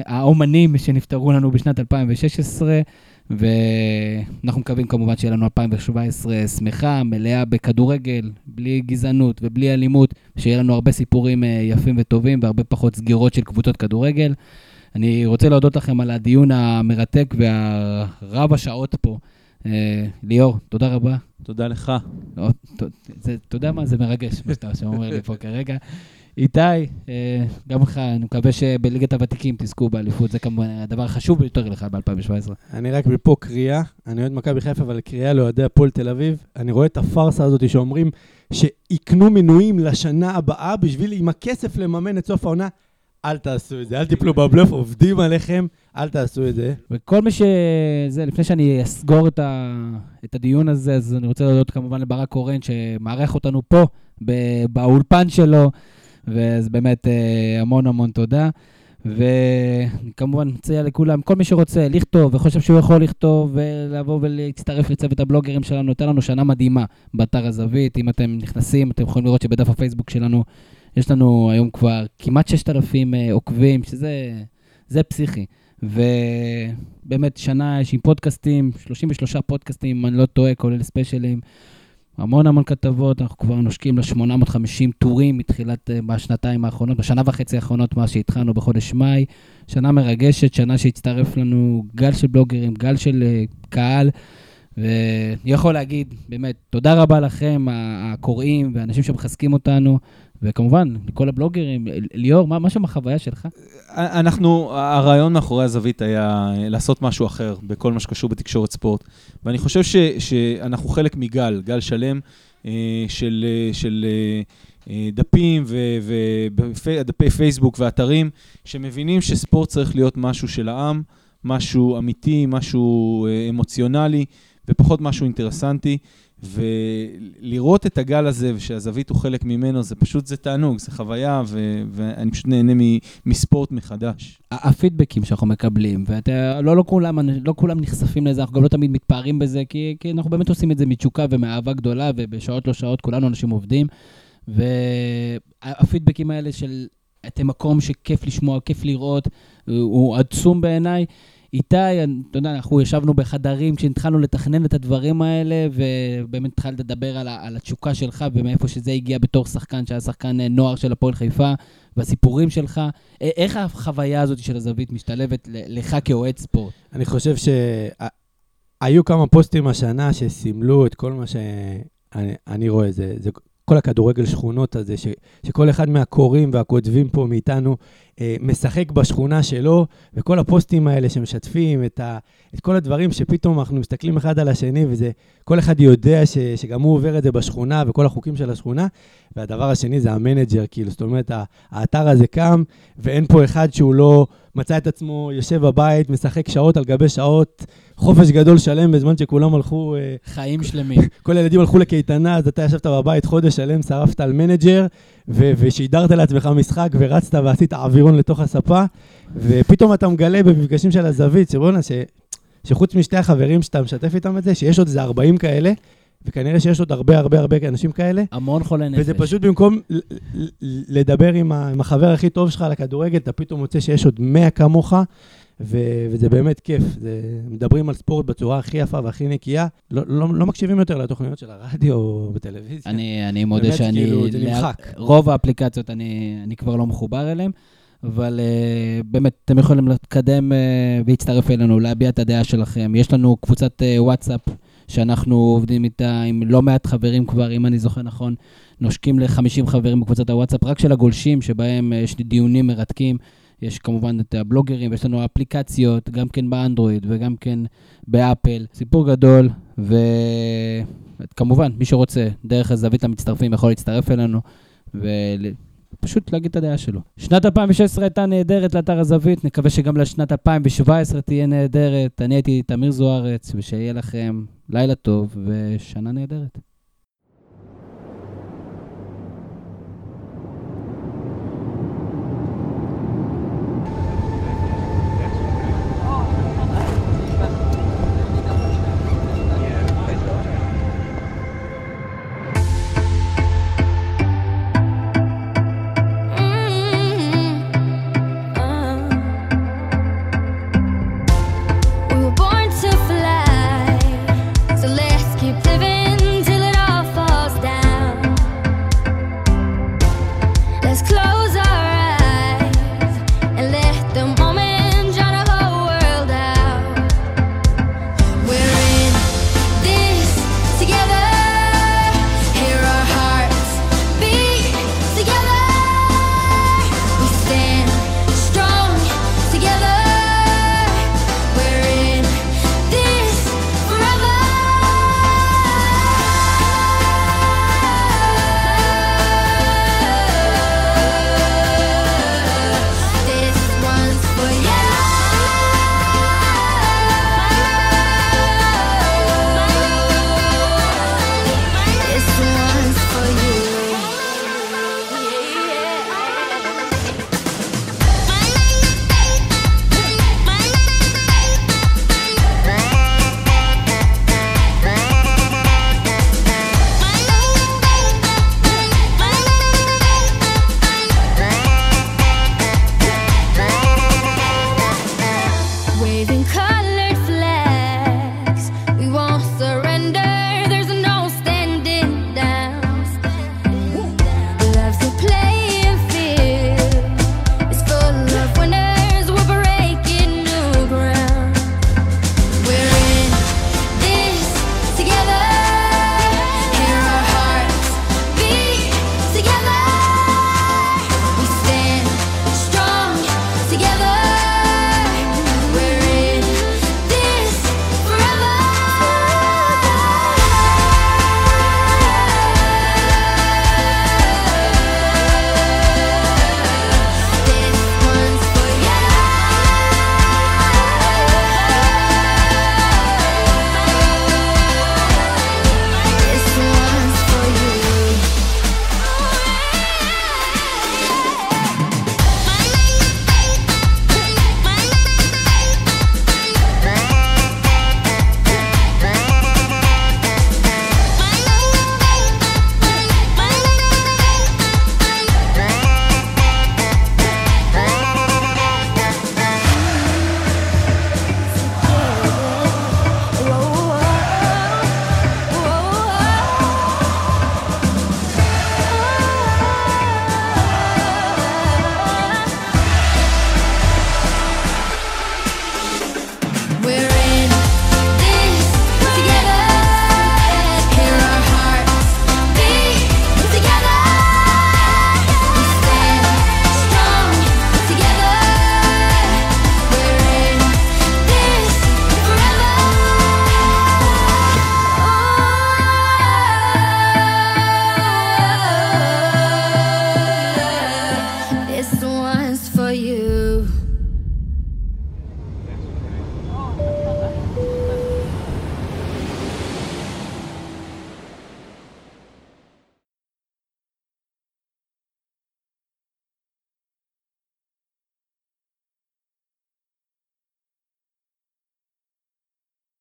האומנים שנפטרו לנו בשנת 2016. ואנחנו מקווים כמובן שיהיה לנו 2017 שמחה, מלאה בכדורגל, בלי גזענות ובלי אלימות, שיהיה לנו הרבה סיפורים uh, יפים וטובים והרבה פחות סגירות של קבוצות כדורגל. אני רוצה להודות לכם על הדיון המרתק והרב השעות פה. אה, ליאור, תודה רבה. תודה לך. אתה יודע מה? זה מרגש, מה שאתה <laughs> אומר לי פה כרגע. איתי, אה, גם לך, אני מקווה שבליגת הוותיקים תזכו באליפות, זה כמובן הדבר החשוב ביותר לך ב-2017. אני רק מפה קריאה, אני אוהד מכבי חיפה, אבל קריאה לאוהדי הפועל תל אביב. אני רואה את הפארסה הזאת שאומרים שיקנו מנויים לשנה הבאה בשביל עם הכסף לממן את סוף העונה. אל תעשו את זה, אל תיפלו בבלוף, עובדים עליכם, אל תעשו את זה. וכל מי ש... זה, לפני שאני אסגור את, ה... את הדיון הזה, אז אני רוצה להודות כמובן לברק קורן, שמארח אותנו פה, ב... באולפן שלו, ואז באמת אה, המון המון תודה. וכמובן מציע לכולם, כל מי שרוצה לכתוב וחושב שהוא יכול לכתוב ולבוא ולהצטרף לצוות הבלוגרים שלנו, נותן לנו שנה מדהימה באתר הזווית. אם אתם נכנסים, אתם יכולים לראות שבדף הפייסבוק שלנו יש לנו היום כבר כמעט 6,000 אה, עוקבים, שזה זה פסיכי. ובאמת, שנה יש עם פודקאסטים, 33 פודקאסטים, אם אני לא טועה, כולל ספיישלים. המון המון כתבות, אנחנו כבר נושקים ל-850 טורים מתחילת, אה, בשנתיים האחרונות, בשנה וחצי האחרונות, מאז שהתחלנו בחודש מאי. שנה מרגשת, שנה שהצטרף לנו גל של בלוגרים, גל של uh, קהל. ואני יכול להגיד, באמת, תודה רבה לכם, הקוראים והאנשים שמחזקים אותנו. וכמובן, לכל הבלוגרים, ליאור, מה, שם החוויה שלך? אנחנו, הרעיון מאחורי הזווית היה לעשות משהו אחר בכל מה שקשור בתקשורת ספורט. ואני חושב ש, שאנחנו חלק מגל, גל שלם אה, של, של אה, דפים ודפי פייסבוק ואתרים, שמבינים שספורט צריך להיות משהו של העם, משהו אמיתי, משהו אה, אמוציונלי, ופחות משהו אינטרסנטי. ולראות את הגל הזה, ושהזווית הוא חלק ממנו, זה פשוט, זה תענוג, זה חוויה, ו- ואני פשוט נהנה מספורט מחדש. הפידבקים שאנחנו מקבלים, ולא לא כולם, לא כולם נחשפים לזה, אנחנו גם לא תמיד מתפארים בזה, כי, כי אנחנו באמת עושים את זה מתשוקה ומאהבה גדולה, ובשעות לא שעות כולנו אנשים עובדים. והפידבקים האלה של אתם מקום שכיף לשמוע, כיף לראות, הוא עצום בעיניי. איתי, אתה יודע, אנחנו ישבנו בחדרים כשהתחלנו לתכנן את הדברים האלה, ובאמת התחלת לדבר על, על התשוקה שלך ומאיפה שזה הגיע בתור שחקן, שהיה שחקן אה, נוער של הפועל חיפה, והסיפורים שלך. איך החוויה הזאת של הזווית משתלבת לך כאוהד ספורט? אני חושב היו כמה פוסטים השנה שסימלו את כל מה שאני רואה, זה, זה כל הכדורגל שכונות הזה, ש, שכל אחד מהקוראים והכותבים פה מאיתנו אה, משחק בשכונה שלו, וכל הפוסטים האלה שמשתפים את, ה, את כל הדברים שפתאום אנחנו מסתכלים אחד על השני, וזה, כל אחד יודע ש, שגם הוא עובר את זה בשכונה, וכל החוקים של השכונה. והדבר השני זה המנג'ר, כאילו, זאת אומרת, האתר הזה קם, ואין פה אחד שהוא לא מצא את עצמו יושב בבית, משחק שעות על גבי שעות, חופש גדול שלם בזמן שכולם הלכו... אה, חיים שלמים. <laughs> כל הילדים הלכו לקייטנה, אז אתה ישבת בבית חודש שלם, שרפת על מנג'ר, ושידרת לעצמך משחק, ורצת ועשית אווירון לתוך הספה, ופתאום אתה מגלה במפגשים של הזווית, שבואנה, ש... שחוץ משתי החברים שאתה משתף איתם את זה, שיש עוד איזה 40 כאלה, וכנראה שיש עוד הרבה הרבה הרבה אנשים כאלה. המון חולי נפש. וזה פשוט במקום לדבר עם, עם החבר הכי טוב שלך על הכדורגל, אתה פתאום מוצא שיש עוד 100 כמוך, ו- וזה באמת כיף. זה, מדברים על ספורט בצורה הכי יפה והכי נקייה. לא, לא, לא מקשיבים יותר לתוכניות של הרדיו או <laughs> בטלוויזיה. אני, אני מודה שאני... כאילו, זה נמחק. רוב האפליקציות אני, אני כבר לא מחובר אליהן. אבל uh, באמת, אתם יכולים להתקדם uh, ולהצטרף אלינו, להביע את הדעה שלכם. יש לנו קבוצת uh, וואטסאפ שאנחנו עובדים איתה עם לא מעט חברים כבר, אם אני זוכר נכון, נושקים ל-50 חברים בקבוצת הוואטסאפ, רק של הגולשים, שבהם יש לי דיונים מרתקים. יש כמובן את הבלוגרים, ויש לנו אפליקציות, גם כן באנדרואיד וגם כן באפל. סיפור גדול, וכמובן, מי שרוצה, דרך הזווית המצטרפים יכול להצטרף אלינו, ופשוט להגיד את הדעה שלו. שנת 2016 הייתה נהדרת לאתר הזווית, נקווה שגם לשנת 2017 תהיה נהדרת. אני הייתי תמיר זוארץ, ושיהיה לכם לילה טוב ושנה נהדרת.